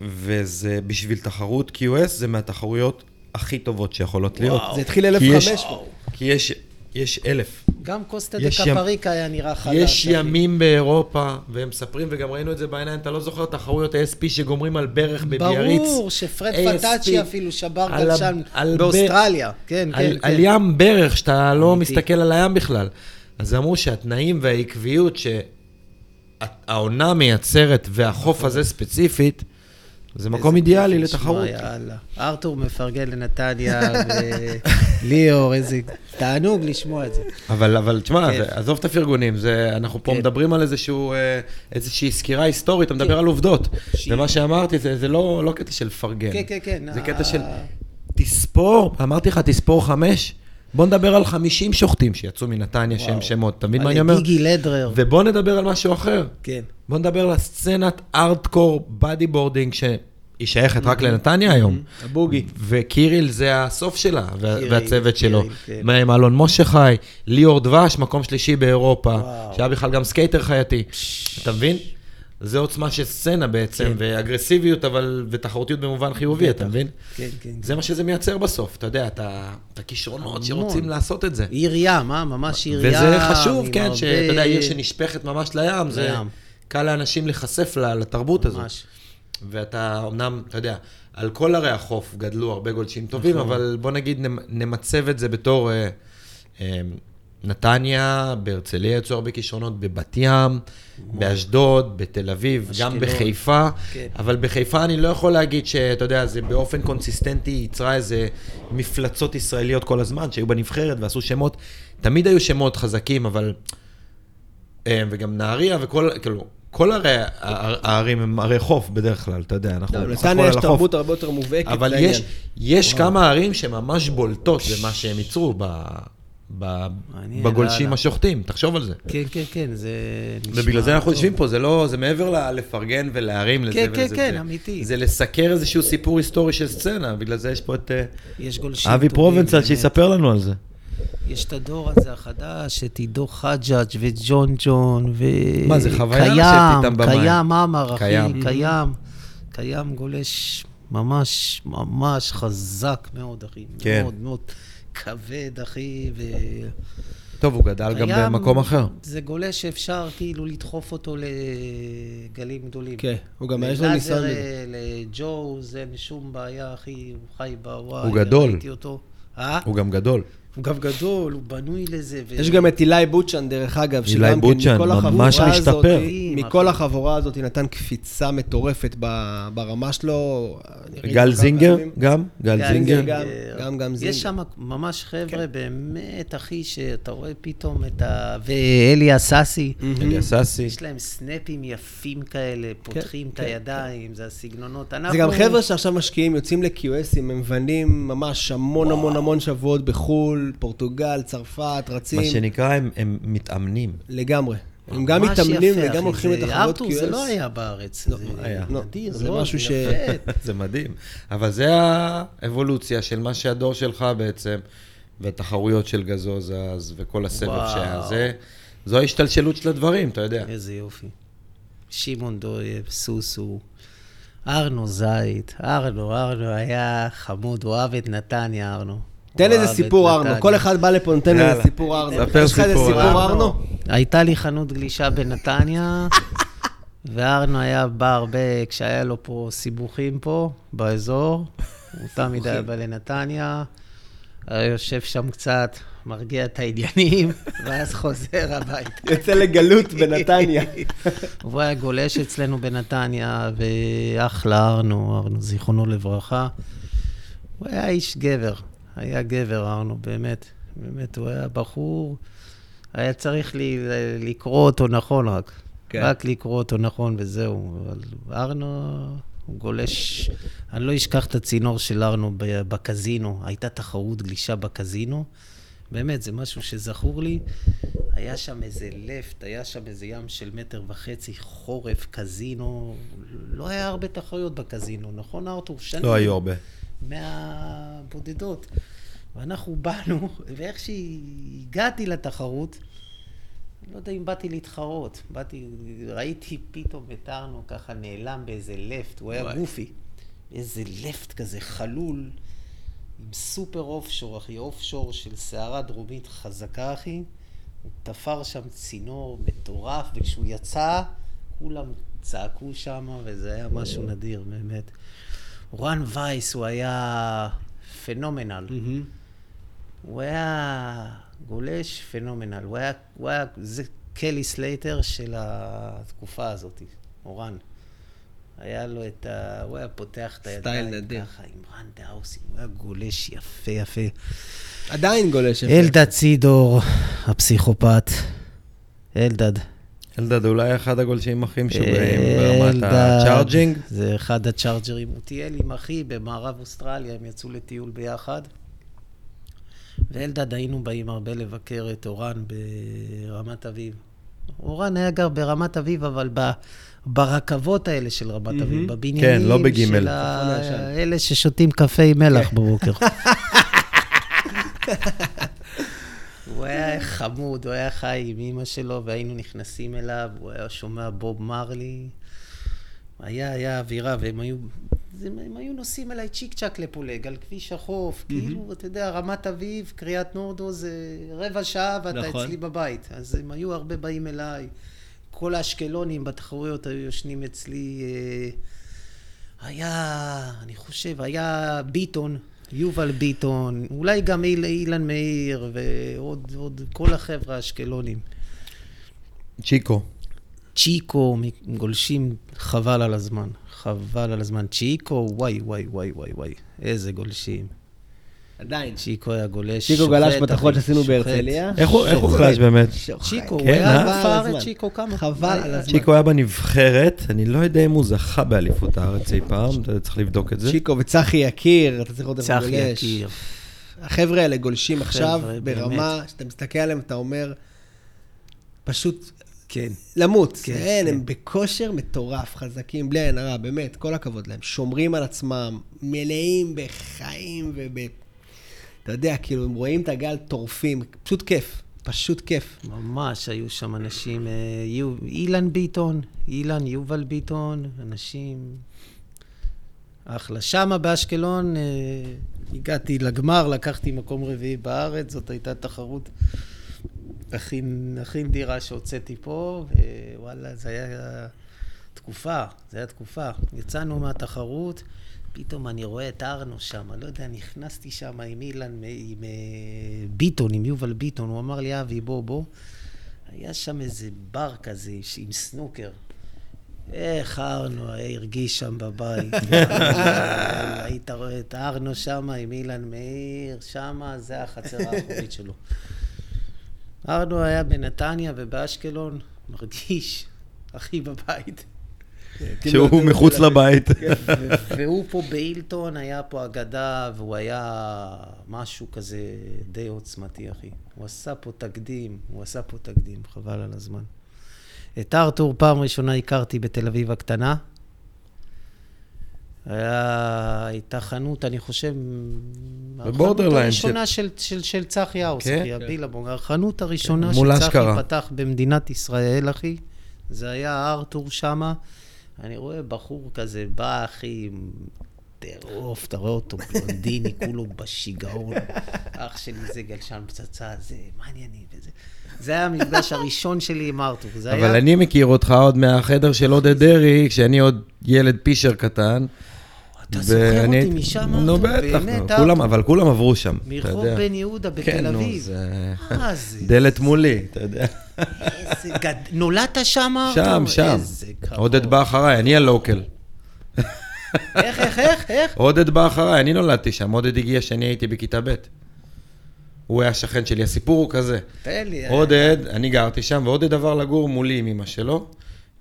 וזה בשביל תחרות QS, זה מהתחרויות הכי טובות שיכולות להיות. זה התחיל כי יש- 1,500. כי יש, יש אלף. גם קוסטה דה קפריקה היה נראה חדש. יש אחי. ימים באירופה, והם מספרים, וגם ראינו את זה בעיניים, אתה לא זוכר תחרויות ASP שגומרים על ברך בביאריץ. ברור, שפרד פטאצ'י אפילו שבר ה- גלשן על ב- באוסטרליה. כן, כן, על, כן. על ים ברך, שאתה לא. מסתכל על הים בכלל. אז אמרו שהתנאים והעקביות שהעונה מייצרת, והחוף הזה ספציפית, זה מקום אידיאלי לתחרות. יאללה. ארתור מפרגן לנתניה, וליאור, איזה תענוג לשמוע את זה. אבל, אבל תשמע, כן. עזוב את הפרגונים, זה, אנחנו פה כן. מדברים על איזשהו, אה, איזושהי סקירה היסטורית, אתה מדבר על עובדות. שהיא- ומה שאמרתי, זה, זה לא, לא קטע של פרגן. כן, כן, כן. זה קטע של תספור, אמרתי לך, תספור חמש, בוא נדבר על 50 שוחטים שיצאו מנתניה שהם שמות, אתה מבין מה אני אומר? גיגי לדרר. ובוא נדבר על משהו אחר. כן. בוא נדבר על הסצנת hardcore bodyboarding שהיא שייכת רק לנתניה היום. ה boogie. וקיריל זה הסוף שלה, והצוות שלו. כן. מה עם אלון משה חי, ליאור דבש, מקום שלישי באירופה. שהיה בכלל גם סקייטר חייתי. אתה מבין? זה עוצמה של סצנה בעצם, כן. ואגרסיביות, אבל, ותחרותיות במובן חיובי, אתה מבין? כן, כן. זה מה שזה מייצר בסוף, אתה יודע, את הכישרונות. שרוצים לעשות את זה. עיר ים, אה? ממש עיר ים. וזה חשוב, כן, הרבה- שאתה יודע, עיר שנשפכת ממש לים, זה לים. קל לאנשים להיחשף לתרבות הזאת. ממש. ואתה אמנם, אתה יודע, על כל ערי החוף גדלו הרבה גולשים טובים, נכון. אבל בוא נגיד נמ- נמצב את זה בתור אה, אה, נתניה, בהרצליה יצאו הרבה כישרונות, בבת ים, באשדוד, בתל אביב, גם. בחיפה, כן. אבל בחיפה אני לא יכול להגיד שאתה יודע, זה באופן קונסיסטנטי ייצרה איזה מפלצות ישראליות כל הזמן, שהיו בנבחרת ועשו שמות, תמיד היו שמות חזקים, אבל... אה, וגם נהריה וכל, כאילו, כל הער- הערים הם ערי חוף בדרך כלל, אתה יודע, אנחנו לא, נתניה יש. תרבות הרבה יותר מובהקת. אבל יש. יש כמה ערים שממש בולטות במה שהם ייצרו בגולשים לאללה. השוחטים, תחשוב על זה. כן, כן, כן, זה נשמע ובגלל זה אנחנו. יושבים פה, זה לא, זה מעבר לפרגן ולהרים לזה כן, כן. כן, זה- אמיתי. זה לסקר איזשהו סיפור היסטורי של סצנה, בגלל זה יש פה את אה, יש גולשים אבי טובים, פרובנצל באמת. שיספר לנו על זה. יש את הדור הזה החדש, את עידו חג'אג' וג'ון ג'ון, ו... מה, זה חוויה לשבת קיים, איתם במים. קיים עמר, אחי, קיים. קיים. קיים גולש ממש, ממש חזק מאוד, אחי. כן. מאוד מאוד כבד, אחי, ו... טוב, הוא גדל גם במקום אחר. זה גולש שאפשר כאילו לדחוף אותו לגלים גדולים. כן, הוא גם יש לו ניסיון לגלאזר. אה, לג'וז, אין שום בעיה, אחי, הוא חי בוואי. הוא גדול. ראיתי אותו. אה? הוא גם גדול. הוא גם גדול, הוא בנוי לזה. ו- יש גם את אילי בוצ'ן, דרך אגב, אילי שגם בוצ'ן, כן, מכל ממש החבורה משתפר. מכל החבורה הזאת נתן קפיצה מטורפת ברמה שלו. גל זינגר פעמים. גם? גל גל זינגר? גם- גם- גם זינגר. יש שם ממש חבר'ה, באמת, אחי, שאתה רואה פתאום את ה... ואלי אססי. אלי אססי. יש להם סנאפים יפים כאלה, פותחים את כן. הידיים, זה הסגנונות. זה אנחנו- גם חבר'ה שעכשיו משקיעים, יוצאים ל-QSים, הם מבנים ממש המון המון המון שבועות בחו"ל, פורטוגל, צרפת, רצים, מה שנקרא, הם- הם מתאמנים. לגמרי. הם גם מתאמנים יפה, וגם הולכים זה- לתחרות ארתור, זה QS. לא היה בארץ. לא, זה היה. נדיר זה מאוד, משהו ש-. זה מדהים. אבל זה האבולוציה של מה שהדור שלך בעצם, והתחרויות של גזוז אז, וכל הסבב וואו. שהיה. זה, זו ההשתלשלות של הדברים, אתה יודע. איזה יופי. שמעון דויב, סוסו, ארנו זית, ארנו, ארנו היה חמוד, הוא אוהב את נתניה, ארנו. תן איזה סיפור. ארנו, כל אחד בא לפה נותן. איזה סיפור ארנו. ספר יש לך איזה סיפור. ארנו? הייתה לי חנות גלישה בנתניה, וארנו היה בא הרבה, כשהיה לו פה סיבוכים פה, באזור, הוא תמיד היה בא לנתניה, היה יושב שם קצת, מרגיע את העניינים, ואז חוזר הביתה. יוצא לגלות בנתניה. הוא היה גולש אצלנו בנתניה, ואחלה ארנו, ארנו, זיכרונו לברכה. הוא היה איש גבר. היה גבר, ארנו, באמת. באמת, הוא היה בחור, היה צריך לי, לקרוא אותו נכון רק. כן. רק לקרוא אותו נכון וזהו. אבל ארנו, הוא גולש... אני לא אשכח את הצינור של ארנו בקזינו. הייתה תחרות גלישה בקזינו. באמת, זה משהו שזכור לי. היה שם איזה לפט, היה שם איזה ים של מטר וחצי, חורף, קזינו. לא היה הרבה תחרויות בקזינו, נכון, ארתור? שנים. לא היו הרבה. מהבודדות. ואנחנו באנו, ואיך שהגעתי לתחרות, לא יודע אם באתי להתחרות. באתי, ראיתי פתאום את ארנו ככה נעלם באיזה לפט, הוא היה. גופי. איזה לפט כזה חלול, עם super offshore, אחי, offshore של סערה דרומית חזקה, אחי. הוא תפר שם צינור מטורף, וכשהוא יצא, כולם צעקו שם, וזה היה משהו נדיר, באמת. רן וייס, הוא היה פנומנל. הוא היה גולש פנומנל. הוא היה, הוא היה, זה קלי סלייטר של התקופה הזאת, אורן. היה לו את ה... הוא היה פותח את הידיים. ככה עם רן דאוסי, הוא היה גולש יפה יפה. עדיין גולש יפה. אלדד צידור, הפסיכופת. אלדד. אלדד אולי אחד הגולשים הכי משוגעים ברמת. ה charging. זה אחד הצ'ארג'רים. הוא טייל עם אחי במערב אוסטרליה, הם יצאו לטיול ביחד. ואלדד היינו באים הרבה לבקר את אורן ברמת אביב. אורן היה גר ברמת אביב, אבל ב, ברכבות האלה של רמת אביב, בבניינים כן, לא בגימל. של ה... אלה ששותים קפה עם מלח בבוקר. חמוד, הוא היה חי עם אימא שלו, והיינו נכנסים אליו, הוא היה שומע בוב מרלי. היה, היה אווירה, והם היו, זה- הם היו נוסעים אליי צ'יק צ'אק לפולג, על כביש החוף, כאילו, אתה יודע, רמת אביב, קריית נורדו זה רבע שעה ואתה נכון. אצלי בבית. אז הם היו הרבה באים אליי. כל האשקלונים בתחרויות היו יושנים אצלי. אה, היה, אני חושב, היה ביטון, יובל ביטון, אולי גם איל, אילן מאיר, ועוד עוד כל החבר'ה האשקלונים. צ'יקו. צ'יקו, גולשים חבל על הזמן. חבל על הזמן. צ'יקו, וואי, וואי, וואי, וואי, וואי. איזה גולשים. עדיין. צ'יקו היה גולש. צ'יקו גלש בתחרות שעשינו. בהרצליה. איך הוא הוא חלש באמת? צ'יקו, הוא כן, היה אה? אלוף הארץ, צ'יקו כמה? חבל על הזמן. צ'יקו היה בנבחרת, אני לא יודע אם הוא זכה באליפות הארץ אי פעם, אתה צריך לבדוק את זה. צ'יקו וצחי יקיר, אתה צריך לראות איך הוא צחי גולש. יקיר. החבר'ה האלה גולשים עכשיו ברמה, שאתה מסתכל עליהם, אתה אומר, פשוט כן. למות. כן, אין, כן. הם בכושר מטורף, חזקים, בלי עין הרע, באמת, כל הכבוד להם. שומרים על עצמם, מלאים בחיים וב... אתה יודע, כאילו, הם רואים את הגל, טורפים, פשוט כיף, פשוט כיף. ממש, היו שם אנשים, אה, יו- אילן ביטון, אילן, יובל ביטון, אנשים... אחלה. שמה באשקלון, אה, הגעתי לגמר, לקחתי מקום רביעי בארץ, זאת הייתה תחרות הכי, הכי נדירה שהוצאתי פה, ווואלה, זה היה תקופה, זה היה תקופה. יצאנו מהתחרות, פתאום אני רואה את ארנו שם, לא יודע, נכנסתי שם עם אילן, עם אה, ביטון, עם יובל ביטון, הוא אמר לי, אבי, בוא, בוא. היה שם איזה בר כזה עם סנוקר. איך ארנו הרגיש שם בבית. היית רואה את ארנו שם עם אילן מאיר, שם זה החצר האחורית שלו. ארנו היה בנתניה ובאשקלון, מרגיש הכי בבית. שהוא מחוץ לבית. ו- והוא פה באילטון, היה פה אגדה, והוא היה משהו כזה די עוצמתי, אחי. הוא עשה פה תקדים, הוא עשה פה תקדים, חבל על הזמן. את ארתור פעם ראשונה הכרתי בתל אביב הקטנה. היה, הייתה חנות, אני חושב... החנות הראשונה של, של, של צחי האוס, כן? אחי, הבילבונג. החנות הראשונה מול שצחי. פתח במדינת ישראל, אחי. זה היה ארתור שמה. אני רואה בחור כזה בא, אחי, עם טירוף, אתה רואה אותו בלונדיני, כולו בשיגעון. אח שלי זה גלשן פצצה, זה, מה העניינים? וזה. זה היה המפגש הראשון שלי עם ארתור. זה היה... אבל אני מכיר אותך עוד מהחדר של עודד דרעי, כשאני עוד ילד פישר קטן. אתה זוכר אותי הייתי- משם, נו? בטח, נו, כולם? אבל כולם עברו שם, אתה מרחוב יודע. בן יהודה בתל כן, נו, אביב. זה... מה זה? דלת מולי, אתה יודע. איזה גד... נולדת שם? שם, שם. עודד בא אחריי, אני הלוקל. איך, איך, איך, איך? עודד בא אחריי, אני נולדתי שם, עודד הגיע כשאני הייתי בכיתה ב'. הוא היה שכן שלי, הסיפור הוא כזה. תן לי. אה, עודד, אני גרתי שם, ועודד עבר לגור מולי עם אמא שלו,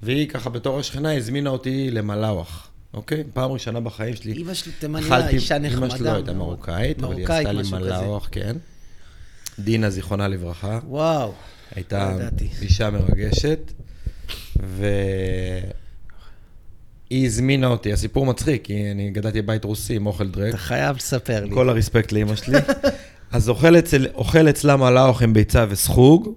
והיא ככה בתור השכנה הזמינה אותי למלאווח, אוקיי? פעם ראשונה בחיים שלי. אמא שלי תימניה, אישה נחמדה. אמא שלי לא הייתה. מרוקאית, אבל היא עשתה לי. מלאווח, כן. דינה, זיכרונה לברכה, וואו. הייתה לא ידעתי. אישה מרגשת, והיא הזמינה אותי, הסיפור מצחיק, כי אני גדלתי בבית רוסי עם אוכל דרק. אתה חייב לספר לי. כל הרספקט לאימא שלי. אז אוכל, אצל, אוכל אצלה מלאוך עם ביצה וסחוג.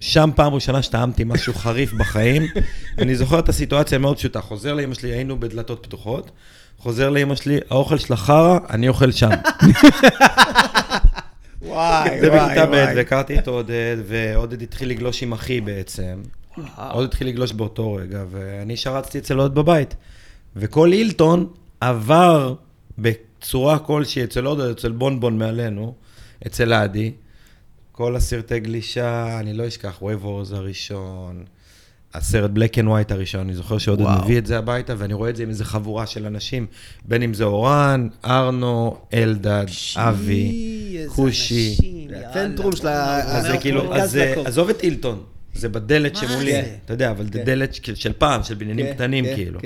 שם פעם ראשונה שטעמתי משהו חריף בחיים. אני זוכר את הסיטואציה מאוד פשוטה. חוזר לאימא שלי, היינו בדלתות פתוחות. חוזר לאימא שלי, האוכל שלה חרא, אני אוכל שם. וואי, זה בכיתה ב', והכרתי את עודד, ועודד התחיל לגלוש עם אחי בעצם. עודד התחיל לגלוש באותו רגע, ואני שרצתי אצל עודד בבית. וכל הילטון עבר בצורה כלשהי אצל עודד, אצל בונבון מעלינו, אצל עדי. כל הסרטי גלישה, אני לא אשכח, Wave Warriors הראשון, הסרט Black and White הראשון, אני זוכר שעודד. מביא את זה הביתה, ואני רואה את זה עם איזה חבורה של אנשים, בין אם זה אורן, ארנו, אלדד, אבי, כושי. זה הצנטרום של ה- אז זה כאילו, אז. עזוב את אילטון, זה בדלת שמולי? אתה יודע, אבל זה כן. דלת של- פעם, של בניינים כן, קטנים כן, כאילו.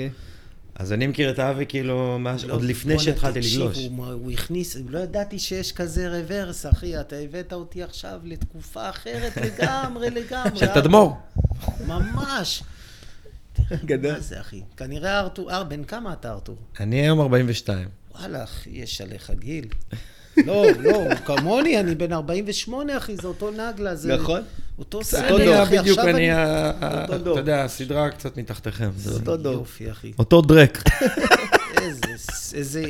אז אני מכיר את אבי כאילו, מאז- עוד לפני שהתחלתי לגלוש. הוא הכניס, לא ידעתי שיש כזה רוורס, אחי, אתה הבאת אותי עכשיו לתקופה אחרת לגמרי, לגמרי. של תדמור. ממש. גדול. מה זה, אחי? כנראה ארתור, אר, בן כמה אתה, ארתור? אני היום 42. וואלה, אחי, יש עליך גיל. לא, לא, כמוני, אני בן 48, אחי, זה אותו נגלה. זה נכון. אותו סדר, בדיוק, אחי, עכשיו אני, אתה. יודע, הסדרה קצת מתחתיכם. זה אותו דור. יופי, אחי. אותו דרק. איזה,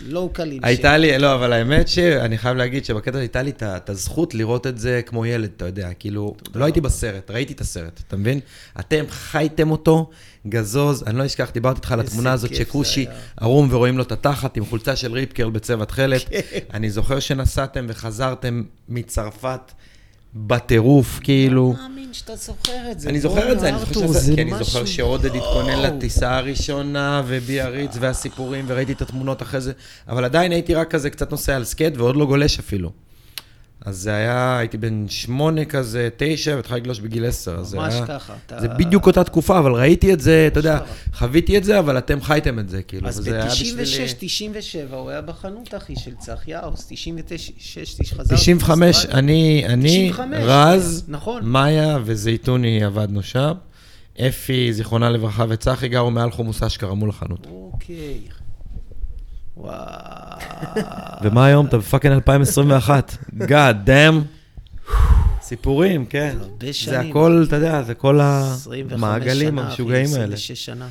לוקלים. הייתה לי, לא, אבל האמת שאני חייב להגיד שבקטע הייתה לי את הזכות לראות את זה כמו ילד, אתה יודע, כאילו, לא הייתי בסרט, ראיתי את הסרט, אתה מבין? אתם חייתם אותו, גזוז, אני לא אשכח, דיברתי איתך על התמונה הזאת שכושי. ערום ורואים לו את התחת עם חולצה של Rip Curl בצבע תכלת. כן. אני זוכר שנסעתם וחזרתם מצרפת בטירוף, כאילו. לא מאמין שאתה זוכר את זה. אני זוכר את זה, אני זוכר ארתור, שזה, זה כי אני זוכר שעודד התכונן. לטיסה הראשונה, וביאריץ והסיפורים, וראיתי את התמונות אחרי זה, אבל עדיין הייתי רק כזה קצת נוסע על סקייט, ועוד לא גולש אפילו. אז זה היה, הייתי בן שמונה כזה, תשע, והתחלתי לגלוש בגיל עשר. ממש היה- ככה. אתה- זה בדיוק אותה תקופה, אבל ראיתי את זה, אתה יודע. חוויתי את זה, אבל אתם חייתם את זה, כאילו, אז וזה היה בשבילי... ב-96, 97, הוא היה בחנות, אחי, של צח יאוס, 96, חזרתי. 95, מאוסטרליה. אני, אני, 95, רז, נכון. מאיה וזייתוני עבדנו שם. אפי, זיכרונה לברכה, וצחי גרו מעל חומוס אשכרה מול החנות. אוקיי. וואו. ומה היום? אתה בפאקינג 2021. God damn. סיפורים, כן. הרבה זה שנים. הכל, אתה יודע, זה כל 25 המעגלים המשוגעים האלה. 26 שנה.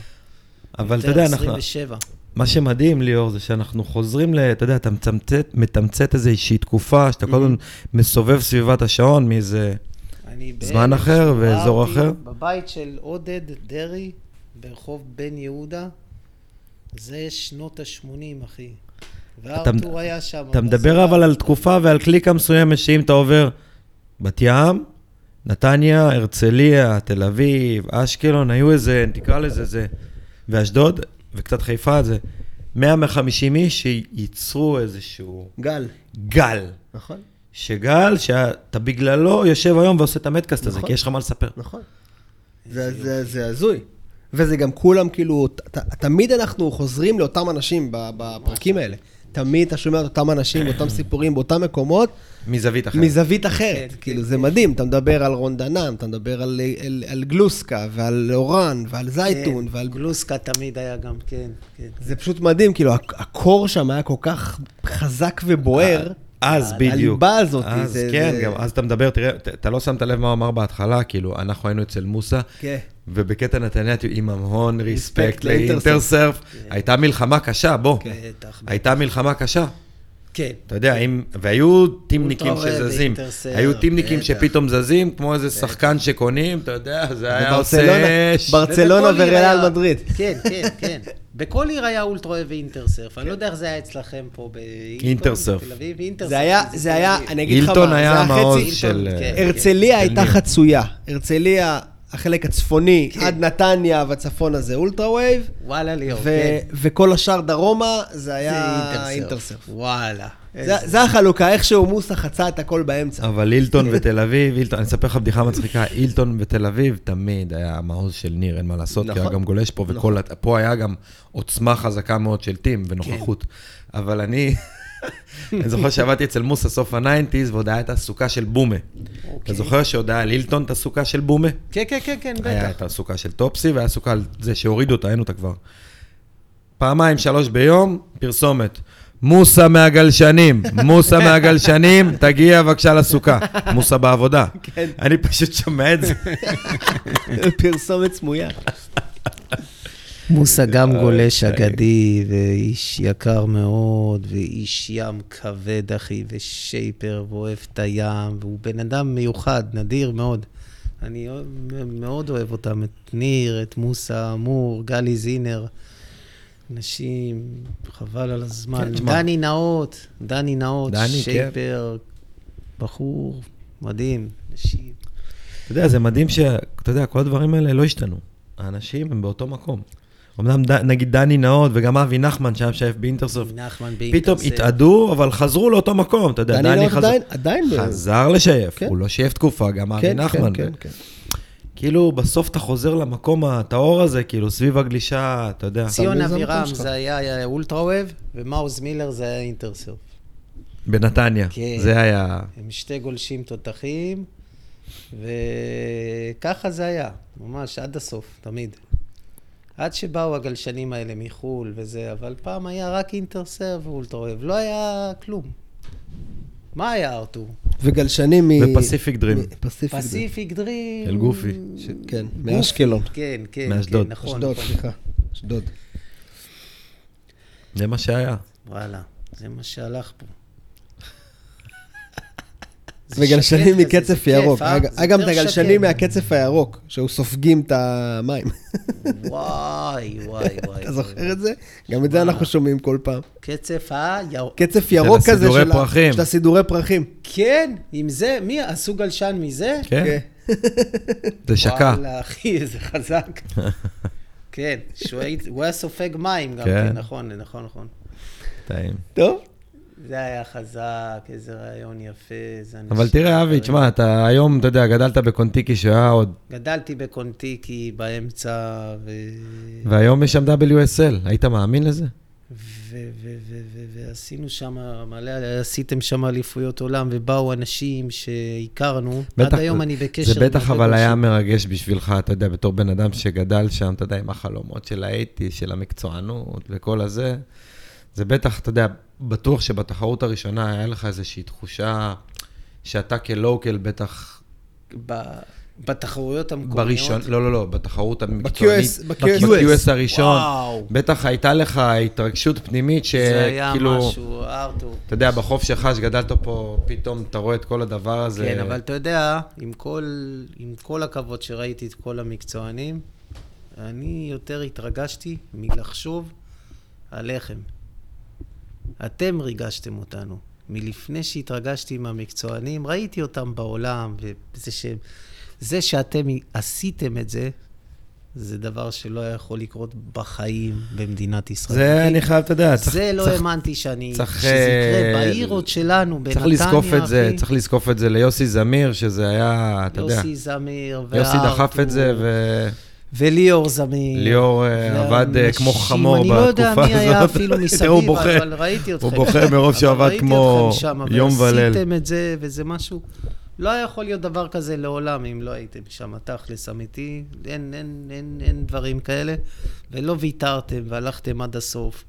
אבל אתה יותר, יודע, אנחנו... 27. מה שמדהים, ליאור, זה שאנחנו חוזרים ל... אתה יודע, אתה מצמצת, מתמצת איזושהי תקופה, שאתה כל הזמן מסובב סביבת השעון מאיזה... זמן אחר ואזור אחר? בבית של עודד דרעי, ברחוב בן יהודה. זה שנות ה-80, אחי. וארתור היה שם. אתה מדבר. אבל על תקופה ועל קליקה מסוימת, שאם אתה עובר בת ים, נתניה, הרצליה, תל אביב, אשקלון, היו איזה, תקרא לזה זה, ואשדוד, וקצת חיפה, זה 100-150 איש שייצרו איזשהו גל, גל. נכון? שגל, שאתה בגללו יושב היום ועושה את המדקאסט הזה, נכון. כי יש לך מה לספר. נכון. זה- זה זה הזוי. וזה גם כולם כאילו, ת- ת- תמיד אנחנו חוזרים לאותם אנשים ב- בפרקים האלה. תמיד אתה שומע את אותם אנשים, אותם סיפורים, באותם מקומות, מזווית אחרת. מזווית אחרת. כן, כאילו, כן, זה מדהים. אתה מדבר על רון דנן, אתה מדבר על- על- על גלוסקה, ועל אורן, ועל זייטון, כן, ועל... גלוסקה תמיד היה גם, כן, כן. זה פשוט מדהים, כאילו, הק- הקור שם היה כל כך חזק ובוער. אז בדיוק. הליבה הזאת, אז זה- כן, זה- גם אז אתה מדבר, תראה, אתה לא שמת לב מה הוא אמר בהתחלה, כאילו, אנחנו היינו אצל מוסא, כן. ובקטע נתניה עם המון ריספקט לאינטרסרף. לאינטרסרף. הייתה מלחמה קשה, בוא. כן. הייתה מלחמה קשה. כן. אתה יודע, אם... והיו טימניקים שזזים. היו טימניקים. שפתאום זזים, כמו איזה שחקן שקונים, אתה יודע, זה היה עושה... ברצלונה וריאל מדריד. כן, כן, כן. בכל עיר היה אולטרה ואינטרסרף. אני לא יודע איך זה היה אצלכם פה ב Intersurf. זה היה, זה היה, אביב. אני אגיד לך מה, זה היה היה המעוז חצי- של... כן. אה, הרצליה הייתה. חצויה. הרצליה החלק הצפוני כן. עד נתניה והצפון הזה Ultra Wave, וואלה ליאור, ו- כן. וכל השאר דרומה זה היה Intersurf. וואלה. זה- זה החלוקה, איכשהו מוסה חצה את הכל באמצע. אבל הילטון ותל אביב, הילטון, אני אספר לך בדיחה מצחיקה, הילטון ותל אביב תמיד היה המעוז של ניר, אין מה לעשות, כי נכון. היה גם גולש פה, וכל, הת- פה היה גם עוצמה חזקה מאוד של team ונוכחות. אבל אני, אני זוכר שעבדתי אצל מוסה סוף ה nineties, ועוד היה את הסוכה של בומה. אתה אוקיי. זוכר שעוד היה להילטון את הסוכה של בומה? כן, כן, כן, כן, היה בטח. את הסוכה של טופסי, והיה סוכה על זה שהורידו אותה, אין אותה כבר. פעמיים, שלוש ביום, פרסומת. מוסה מהגלשנים, מוסה מהגלשנים, תגיע בבקשה לסוכה. מוסה בעבודה. כן. אני פשוט שומע את זה. פרסומת סמויה. מוסה גם גולש אגדי, ואיש יקר מאוד, ואיש ים כבד, אחי, ושייפר, ואוהב את הים, והוא בן אדם מיוחד, נדיר מאוד. אני מאוד אוהב אותם, את ניר, את מוסה, אמור, גלי זינר. אנשים, חבל על הזמן. כן. דני נאות, דני נאות, דני, כן. שייפר, בחור מדהים. אנשים. אתה יודע, זה מדהים ש... אתה יודע, כל הדברים האלה לא השתנו. האנשים הם באותו מקום. אמנם ד- נגיד דני נאות וגם אבי נחמן שהיה שייף באינטרסופט, נחמן פתאום. התאדו, אבל חזרו לאותו מקום. אתה יודע, דני דני חזר... עדיין- עדיין ב- חזר לשייף, כן. הוא לא שייף תקופה, גם אבי כן, נחמן. כן, ו- כן, כן. כאילו, בסוף אתה חוזר למקום הטהור הזה, כאילו, סביב הגלישה, אתה יודע. ציון אבירם. זה היה אולטרה ווב, ומאוז מילר זה היה אינטרסרף. בנתניה, כן. זה היה... הם שתי גולשים תותחים, וככה זה היה, ממש עד הסוף, תמיד. עד שבאו הגלשנים האלה מחו"ל וזה, אבל פעם היה רק אינטרסר ואולטרה ווב, לא היה כלום. מה היה ארתור? וגלשנים מ... ופסיפיק דרים. פסיפיק דרים. אל גופי. ש- כן. מאשקלון. כן, כן, מאשדוד. כן, נכון. אשדוד, נכון. סליחה. אשדוד. זה מה שהיה. וואלה, זה מה שהלך פה. זה וגלשנים מקצף זה ירוק. אה? היה גם- זה היה גם את הגלשנים. מהקצף הירוק, שהיו סופגים את המים. וואי, וואי, וואי. אתה זוכר את זה? גם את זה אנחנו שומעים כל פעם. קצף הירוק. קצף ירוק כזה הסידורי של ה- פרחים. של הסידורי פרחים. כן, עם זה, מי עשו גלשן מזה? כן? זה שקע. וואלה, אחי, איזה חזק. כן, שהוא היה- הוא היה סופג מים גם כן. כן, נכון, נכון, נכון. טעים. טוב. זה היה חזק, איזה רעיון יפה, איזה אנשים. אבל תראה, אבי, תשמע, אתה היום, אתה יודע, גדלת בקונטיקי שהיה עוד, גדלתי בקונטיקי באמצע, ו... והיום יש שם WSL, היית מאמין לזה? ועשינו שם מלא, עשיתם שם אליפויות עולם, ובאו אנשים שהכרנו. עד היום אני בקשר. זה בטח אבל היה. מרגש בשבילך, אתה יודע, בתור בן אדם שגדל שם, אתה יודע, עם החלומות של האתי, של המקצוענות וכל הזה. זה בטח, אתה יודע, בטוח שבתחרות הראשונה היה לך איזושהי תחושה שאתה כלוקל בטח ב- בתחרויות המקומיות. בראשון, לא, לא, לא, בתחרות המקצוענית, ב-QS, ב-QS. ב-QS הראשון, וואו. בטח הייתה לך התרגשות פנימית זה היה שכאילו, משהו, ארתור. אתה יודע, בחוף שלך שגדלת פה, פתאום אתה רואה את כל הדבר הזה. כן, אבל אתה יודע, עם כל, עם כל הכבוד שראיתי את כל המקצוענים, אני יותר התרגשתי מלחשוב עליכם. אתם ריגשתם אותנו. מלפני שהתרגשתי עם המקצוענים, ראיתי אותם בעולם, וזה ש... זה שאתם עשיתם את זה, זה דבר שלא היה יכול לקרות בחיים במדינת ישראל. זה, אני חייב, אתה יודע, צריך... זה לא האמנתי שאני, צריך, שזה יקרה אה, בעיר עוד שלנו, בנתניה, צריך לזקוף את זה. צריך לזקוף את זה ליוסי זמיר, שזה היה, אתה יודע, יוסי זמיר, וארתור. יוסי דחף את זה, וליאור זמיר. וליאור אה, עבד אה, כמו חמור אני לא יודע בתקופה מי היה הזאת. אפילו מסביב. אבל ראיתי אתכם. הוא בוכה מרוב שהוא עבד כמו יום וליל. ועשיתם את זה, וזה משהו... לא היה יכול להיות דבר כזה לעולם אם לא הייתם שם, תכלס אמיתי. אין, אין, אין, אין דברים כאלה. ולא ויתרתם והלכתם עד הסוף.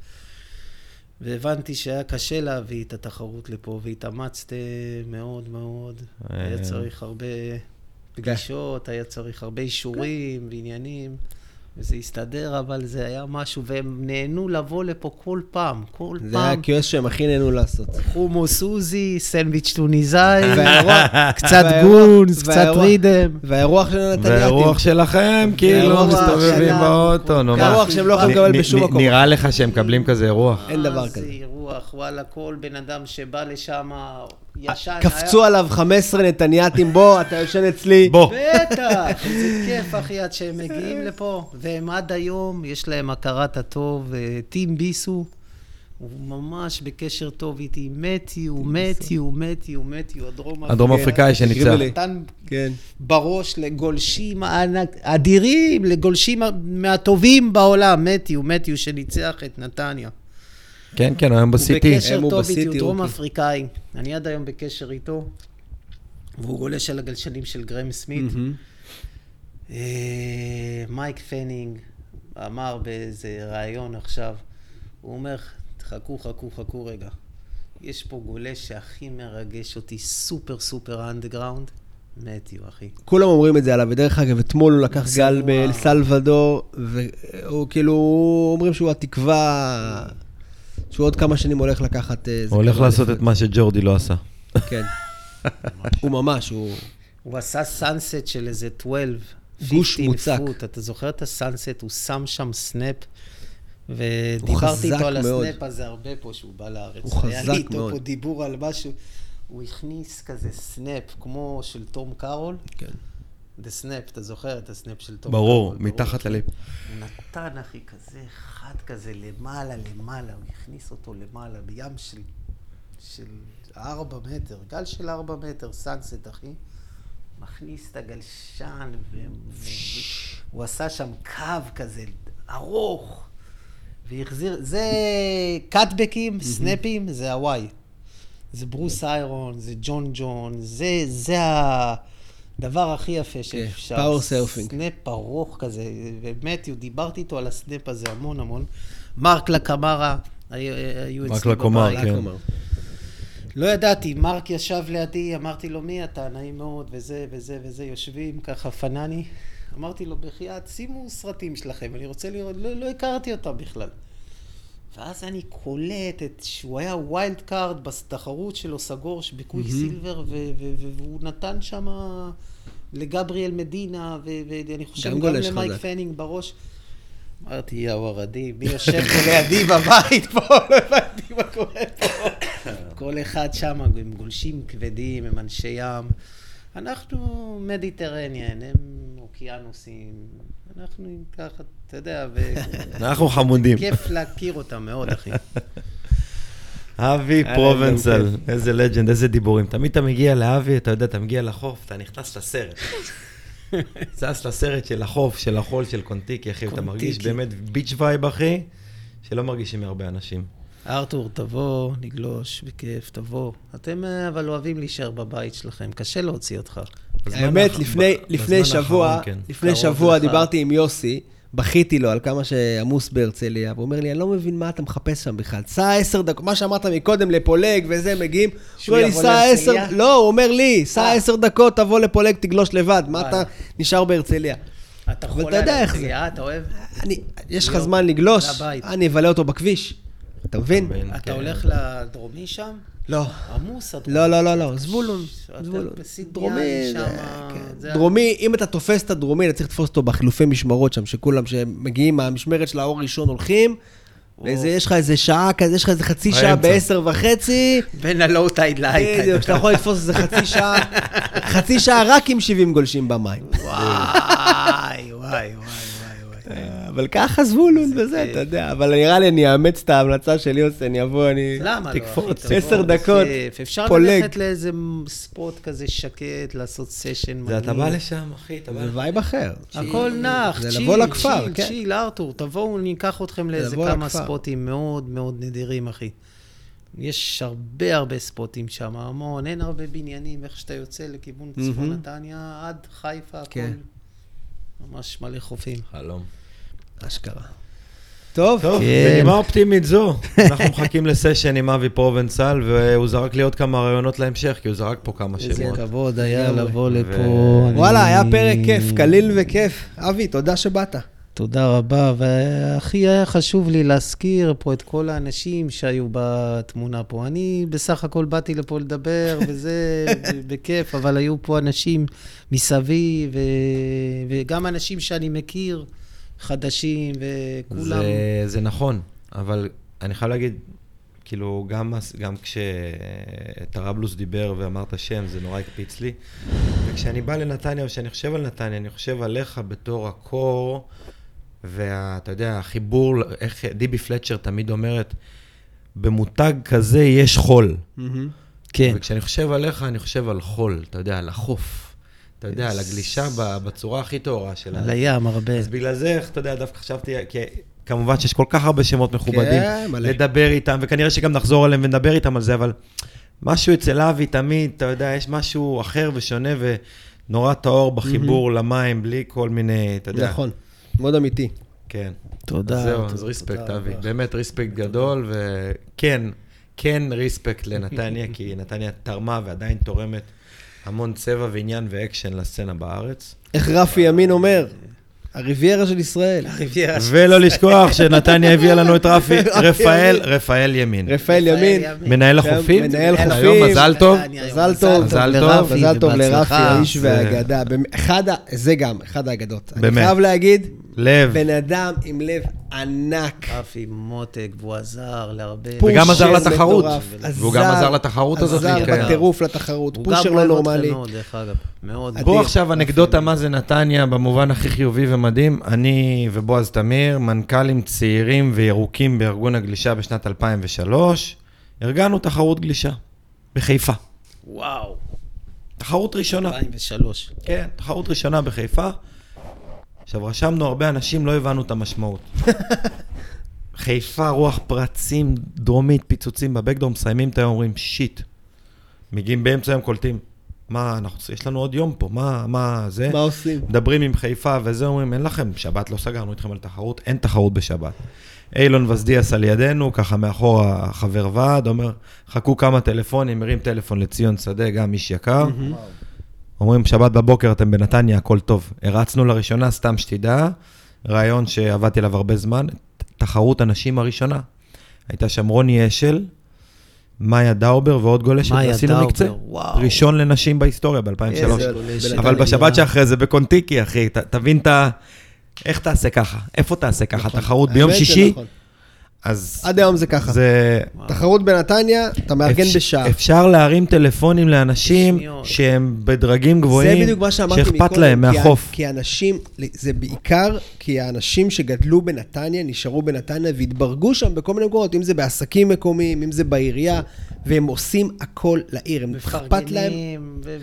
והבנתי שהיה קשה להביא את התחרות לפה, והתאמצתם מאוד מאוד. אה. היה צריך הרבה פגישות, היה צריך הרבה אישורים ועניינים, וזה הסתדר, אבל זה היה משהו, והם נהנו לבוא לפה כל פעם, כל זה היה פעם. ה-QS שהם הכי נהנו לעשות. חומוס עוזי, סנדוויץ' טוניסאי, והאירוע- קצת גונס, קצת רידם. והאירוח של הנתניאתים. והרוח שלכם, כאילו, מסתובבים באוטו, נו. הרוח שהם לא יכולים לקבל בשום מקום. נראה לך שהם מקבלים כזה אירוח? אין דבר זה כזה. אירוח וואלה, כל בן אדם שבא לשם, ישן. קפצו היה- עליו 15 נתניאתים, בוא, אתה יושן אצלי. בוא. בטח, איזה כיף, אחי, עד שהם מגיעים לפה. והם עד היום, יש להם הכרת הטוב. אה, טים ביסו, הוא ממש בקשר טוב איתי. מתיו, מתיו, מתיו, מתיו, הדרום הדרום אפריקאי שניצח. תקשיבו לי. נתן כן. בראש לגולשים הענק- אדירים, לגולשים מהטובים בעולם. מתיו, מתיו שניצח את נתניה. כן, כן, היום הוא ב CT. בקשר הם הוא טוב איתי, הוא דרום. אפריקאי. אני עד היום בקשר איתו. והוא גולש על הגלשנים של גרם סמית. אה, מייק פנינג אמר באיזה ראיון עכשיו, הוא אומר, חכו, חכו, חכו רגע. יש פה גולש שהכי מרגש אותי, super super underground, מתיו, אחי. כולם אומרים את זה עליו, ודרך אגב, אתמול הוא לקח גל וואו. באל סלבדור, והוא כאילו, אומרים שהוא התקווה, שהוא עוד כמה שנים הולך לקחת... אה, הוא הולך כמה לעשות את. מה שג'ורדי לא עשה. כן. הוא ממש, הוא... הוא עשה סאנסט של איזה 12, גוש 15 מוצק. foot. אתה זוכר את הסאנסט? הוא שם שם snap. ודיברתי איתו על מאוד. ה snap הזה הרבה פה שהוא בא לארץ. הוא היה חזק לי איתו מאוד. פה דיבור על משהו. הוא הכניס כזה snap כמו של תום קארול. כן. the snap, אתה זוכר את ה snap של תום ברור, קארול? מתחת אחי. ל lip. הוא נתן, אחי, כזה אחד כזה למעלה, למעלה, הוא הכניס אותו למעלה, בים של, של ארבע מטר, גל של ארבע מטר, סאנסט, אחי. מכניס את הגלשן, והוא עשה שם קו כזה ארוך, והחזיר, זה קאטבקים, סנאפים, זה הוואי. זה ברוס איירון, זה ג'ון ג'ון, זה, זה הדבר הכי יפה שאפשר. power surfing. snap ארוך כזה, ובאמת, דיברתי איתו על ה snap הזה המון המון. מרק לקומר, היו היו מרק אצלי לקומר. כן. לא ידעתי, מרק ישב לידי, אמרתי לו, מי אתה? נעים מאוד, וזה וזה וזה, יושבים ככה פנני. אמרתי לו, בחייאת, שימו סרטים שלכם, אני רוצה לראות, לא, לא הכרתי אותם בכלל. ואז אני קולט את, שהוא היה wild card בתחרות שלו, סגור, בקוויק סילבר, ו- ו- ו- והוא נתן שם לגבריאל מדינה, ו- ואני חושב גם גם למייק חזק. פנינג בראש. אמרתי, יא ורדי, מי יושב פה לידי בבית פה? לא הבנתי מה קורה פה. כל אחד שם, הם גולשים כבדים, הם אנשי ים. אנחנו Mediterranean, הם אוקיינוסים. אנחנו עם ככה, אתה יודע, אנחנו חמודים. וכיף להכיר אותם מאוד, אחי. אבי להם פרובנסל, איזה legend, איזה דיבורים. תמיד אתה מגיע לאבי, אתה יודע, אתה מגיע לחוף, אתה נכנס לסרט. נכנס לסרט של החוף, של החול, של קונטיקי, אחי, אתה מרגיש. באמת beach vibe, אחי, שלא מרגישים מהרבה אנשים. ארתור, תבוא, נגלוש, בכיף, תבוא. אתם אה, אבל אוהבים להישאר בבית שלכם, קשה להוציא אותך. האמת, לפני, ב- לפני בזמן שבוע, כן. לפני שבוע לך. דיברתי עם יוסי, בכיתי לו על כמה שעמוס בהרצליה, והוא אומר לי, אני לא מבין מה אתה מחפש שם בכלל. סע עשר דקות, מה שאמרת מקודם לפולג וזה, מגיעים. הוא שהוא יבוא סע עשר, להרצליה? לא, הוא אומר לי, סע אה. עשר דקות, תבוא לפולג, תגלוש לבד, מה וואלה. אתה נשאר בהרצליה? אתה חולה על. הרצליה, אתה אוהב? אני, יש לך יום, זמן לגלוש. אני אבלה אותו בכביש. אתה מבין? מבין, אתה כן. הולך לדרומי שם? לא. עמוס הדרומי. לא, לא, לא, לא, זבולון. זבולון. דרומי, כן. דרומי, אם אתה תופס את הדרומי, אתה צריך לתפוס אותו בחילופי משמרות שם, שכולם שמגיעים מהמשמרת של האור ראשון הולכים, ואיזה, יש לך איזה שעה כזה, יש לך איזה חצי שעה. בעשר וחצי, בין הלואו טייד להייט. בדיוק, שאתה יכול לתפוס איזה חצי שעה, חצי שעה רק עם 70 גולשים במים. וואי, וואי, וואי, וואי. אבל ככה זבולון וזה, אתה יודע, אבל נראה לי אני אאמץ את ההמלצה של יוסי, אני אבוא, אני... למה לא? תקפוץ? עשר תבוא, דקות, בכיף. אפשר פולג. ללכת לאיזה spot כזה שקט, לעשות session זה אתה בא מגניב. לשם, אחי, אתה בא זה. vibe אחר. הכל נח, chill, לבוא לכפר, chill, כן. chill, ארתור, תבואו, אני אקח אתכם לאיזה כמה. ספוטים מאוד מאוד נדירים, אחי. יש הרבה הרבה ספוטים שם, המון, אין הרבה בניינים, איך שאתה יוצא לכיוון צפון. נתניה, עד חיפה, הכל. כן. ממש מלא חופים. חלום. אשכרה. טוב, טוב, כן. בנימה אופטימית זו, אנחנו מחכים ל session עם אבי פרובנסל, והוא זרק לי עוד כמה רעיונות להמשך, כי הוא זרק פה כמה איזה שמות. כבוד היה. לבוא ו- לפה. אני- וואלה, היה פרק כיף, קליל וכיף. אבי, תודה שבאת. תודה רבה, והכי היה חשוב לי להזכיר פה את כל האנשים שהיו בתמונה פה. אני בסך הכל באתי לפה לדבר, וזה בכיף, אבל היו פה אנשים מסביב, ו... וגם אנשים שאני מכיר, חדשים, וכולם... זה, זה נכון, אבל אני חייב להגיד, כאילו, גם, גם כשטראבלוס דיבר ואמרת שם, זה נורא הקפיץ לי. וכשאני בא לנתניה, או כשאני חושב על נתניה, אני חושב עליך בתור הקור, ואתה יודע, החיבור, איך דיבי פלצ'ר תמיד אומרת, במותג כזה יש חול. מהמם. כן. וכשאני חושב עליך, אני חושב על חול, אתה יודע, על החוף. אתה יודע, על הגלישה בצורה הכי טהורה שלה. על הים הרבה. אז בגלל זה, אתה יודע, דווקא חשבתי, כי כמובן שיש כל כך הרבה שמות מכובדים, כן, מלא. לדבר איתם, וכנראה שגם נחזור עליהם ונדבר איתם על זה, אבל משהו אצל אבי תמיד, אתה יודע, יש משהו אחר ושונה ונורא טהור בחיבור למים, בלי כל מיני, אתה יודע. נכון, מאוד אמיתי. כן. תודה. אז זהו, אז ריספקט, אבי. באמת ריספקט גדול, וכן, כן ריספקט לנתניה, כי נתניה תרמה ועדיין תורמת המון צבע ועניין ואקשן לסצנה בארץ. איך רפי ימין אומר? הריביירה של ישראל. הריביירה של ולא לשכוח שנתניה הביאה לנו את רפי, רפאל. רפאל ימין. רפאל ימין. מנהל כן, החופים? מנהל היום חופים. מזל טוב. מזל טוב, מזל טוב, מזל טוב לרפי. האיש זה- והאגדה. זה גם, אחד האגדות. אני באמת. חייב להגיד, לב. בן אדם עם לב ענק. רפי מותק, והוא עזר להרבה... וגם עזר לתחרות. והוא גם עזר לתחרות הזאת עזר להתקיים. בטירוף לתחרות, הוא גם פושר לא נורמלי. אתכם מאוד, דרך אגב. מאוד. בואו עכשיו אנקדוטה מה זה נתניה במובן הכי חיובי ומדהים. אני ובועז תמיר, מנכ"לים צעירים וירוקים בארגון הגלישה בשנת 2003, ארגנו תחרות גלישה בחיפה. וואו. תחרות ראשונה. 2003. כן, תחרות ראשונה בחיפה. עכשיו, רשמנו הרבה אנשים, לא הבנו את המשמעות. חיפה, רוח פרצים, דרומית, פיצוצים בבקדור, מסיימים את היום, אומרים, שיט. מגיעים באמצע היום, קולטים. מה, אנחנו, יש לנו עוד יום פה, מה, מה זה? מה עושים? מדברים עם חיפה וזה, אומרים, אין לכם, שבת לא סגרנו איתכם על תחרות, אין תחרות בשבת. אילון וסדיאס על ידינו, ככה מאחור החבר ועד, אומר, חכו כמה טלפונים, מרים טלפון לציון שדה, גם איש יקר. אומרים, שבת בבוקר אתם בנתניה, הכל טוב. הרצנו לראשונה, סתם שתדע, רעיון שעבדתי עליו הרבה זמן, תחרות הנשים הראשונה. הייתה שם רוני אשל, מאיה דאובר ועוד גולשת, דאובר, מקצה. וואו. ראשון לנשים בהיסטוריה ב-2003. איזה גולשת. אבל בשבת שאחרי זה בקונטיקי, אחי, ת, תבין את ה... איך תעשה ככה? איפה תעשה ככה? תחרות ביום שישי? אז עד היום זה ככה. זה... תחרות בנתניה, אתה מארגן אפשר- בשעה. אפשר להרים טלפונים לאנשים בשניות. שהם בדרגים גבוהים, זה בדיוק מה שאמרתי מקודם. שאכפת להם מהחוף. כי האנשים, זה בעיקר כי האנשים שגדלו בנתניה, נשארו בנתניה והתברגו שם בכל מיני מקומות, אם זה בעסקים מקומיים, אם זה בעירייה, והם עושים הכל לעיר. הם אכפת להם,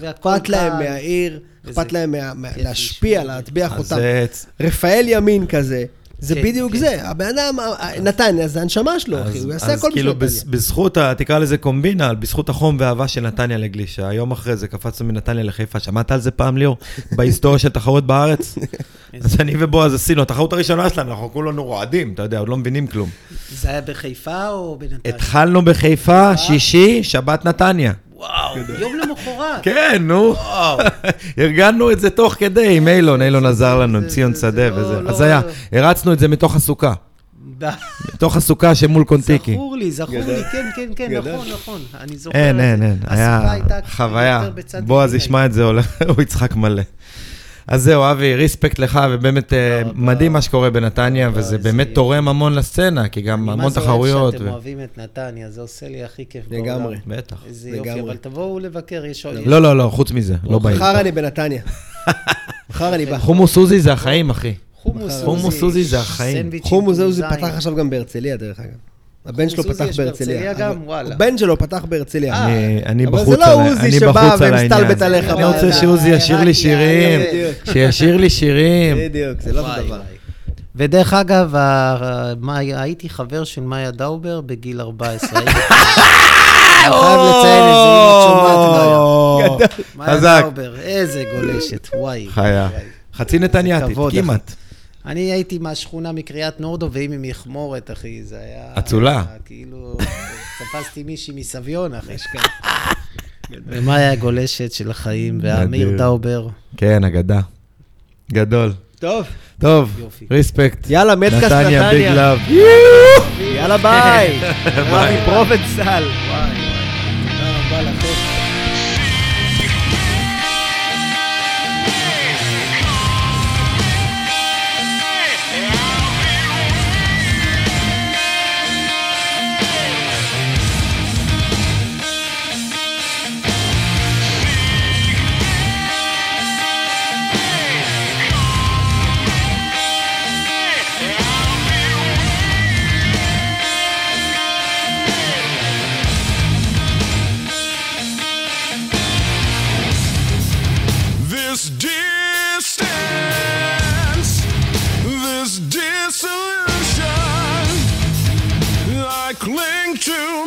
אכפת להם. מהעיר, אכפת להם מה- מה- כיף להשפיע. להטביח אותם. זה- רפאל ימין כזה, זה כן, בדיוק כן. זה. הבן אדם, נתניה, זה הנשמה שלו, אחי, אז- הוא יעשה אז הכל בשביל כאילו נתניה. בז- בזכות, ה- תקרא לזה קומבינה, בזכות החום והאהבה של נתניה לגלישה. יום אחרי זה קפצנו מנתניה לחיפה. שמעת על זה פעם, ליאור? בהיסטוריה של תחרות בארץ? אז אני ובועז עשינו, התחרות הראשונה שלנו, אנחנו כולנו רועדים, אתה יודע, עוד לא מבינים כלום. זה היה בחיפה או בנתניה? התחלנו בחיפה, שישי, שבת נתניה. וואו, יום למחרת. כן, נו. ארגנו את זה תוך כדי עם אילון, אילון עזר לנו, עם ציון שדה לא- וזה. לא- אז היה, הרצנו את זה מתוך הסוכה. מתוך הסוכה שמול קונטיקי. זכור לי, זכור. לי, כן, כן, כן. נכון, נכון. אני זוכר אין, אין. אין. הסוכה הייתה חוויה. בועז. ישמע את זה, הוא יצחק מלא. אז זהו, אבי, ריספקט לך, ובאמת אה. מדהים מה שקורה בנתניה, וזה באמת. תורם המון לסצנה, כי גם אני המון מה זה אוהב תחרויות. שאתם אוהבים את נתניה, זה עושה לי הכי כיף לגמרי. בעולם. בטח. איזה יופי, לגמרי. אבל תבואו לבקר, יש עוד... לא, לא, לא, חוץ מזה, לא באים. מחר אני בנתניה. מחר אני בא. חומוס עוזי זה החיים, אחי. חומוס עוזי זה החיים. חומוס טוניסאים. פתח עכשיו גם בהרצליה, דרך אגב. הבן שלו עוזי פתח יש בהרצליה. בהרצליה גם? אבל- וואלה. הבן שלו פתח בהרצליה. אה, אני- אני אבל זה בחוץ לא על ה- עוזי אני שבא בחוץ על ומסתלבט העניין. עליך אני רוצה. שעוזי ישיר לי שירים. שישיר לי שירים. בדיוק, זה לא אותו דבר. ודרך אגב, הייתי חבר של מאיה דאובר בגיל 14. הייתי- אני חייב לציין את זה, אם את שומעת, מאיה. מאיה. דאובר, איזה גולשת, וואי. חיה. חצי כבוד, כמעט. אני הייתי מהשכונה מקריית נורדו, ואם היא מכמורת, אחי, זה היה... אצולה. היה כאילו, תפסתי מישהי מסביון, אחי. ומאיה גולשת של החיים, ואמיר. דאובר. כן, אגדה. גדול. טוב, טוב. respect. יאללה, מדקאסט נתניה, big נתניה. love. יאללה, ביי. אבי פרובנסל. true.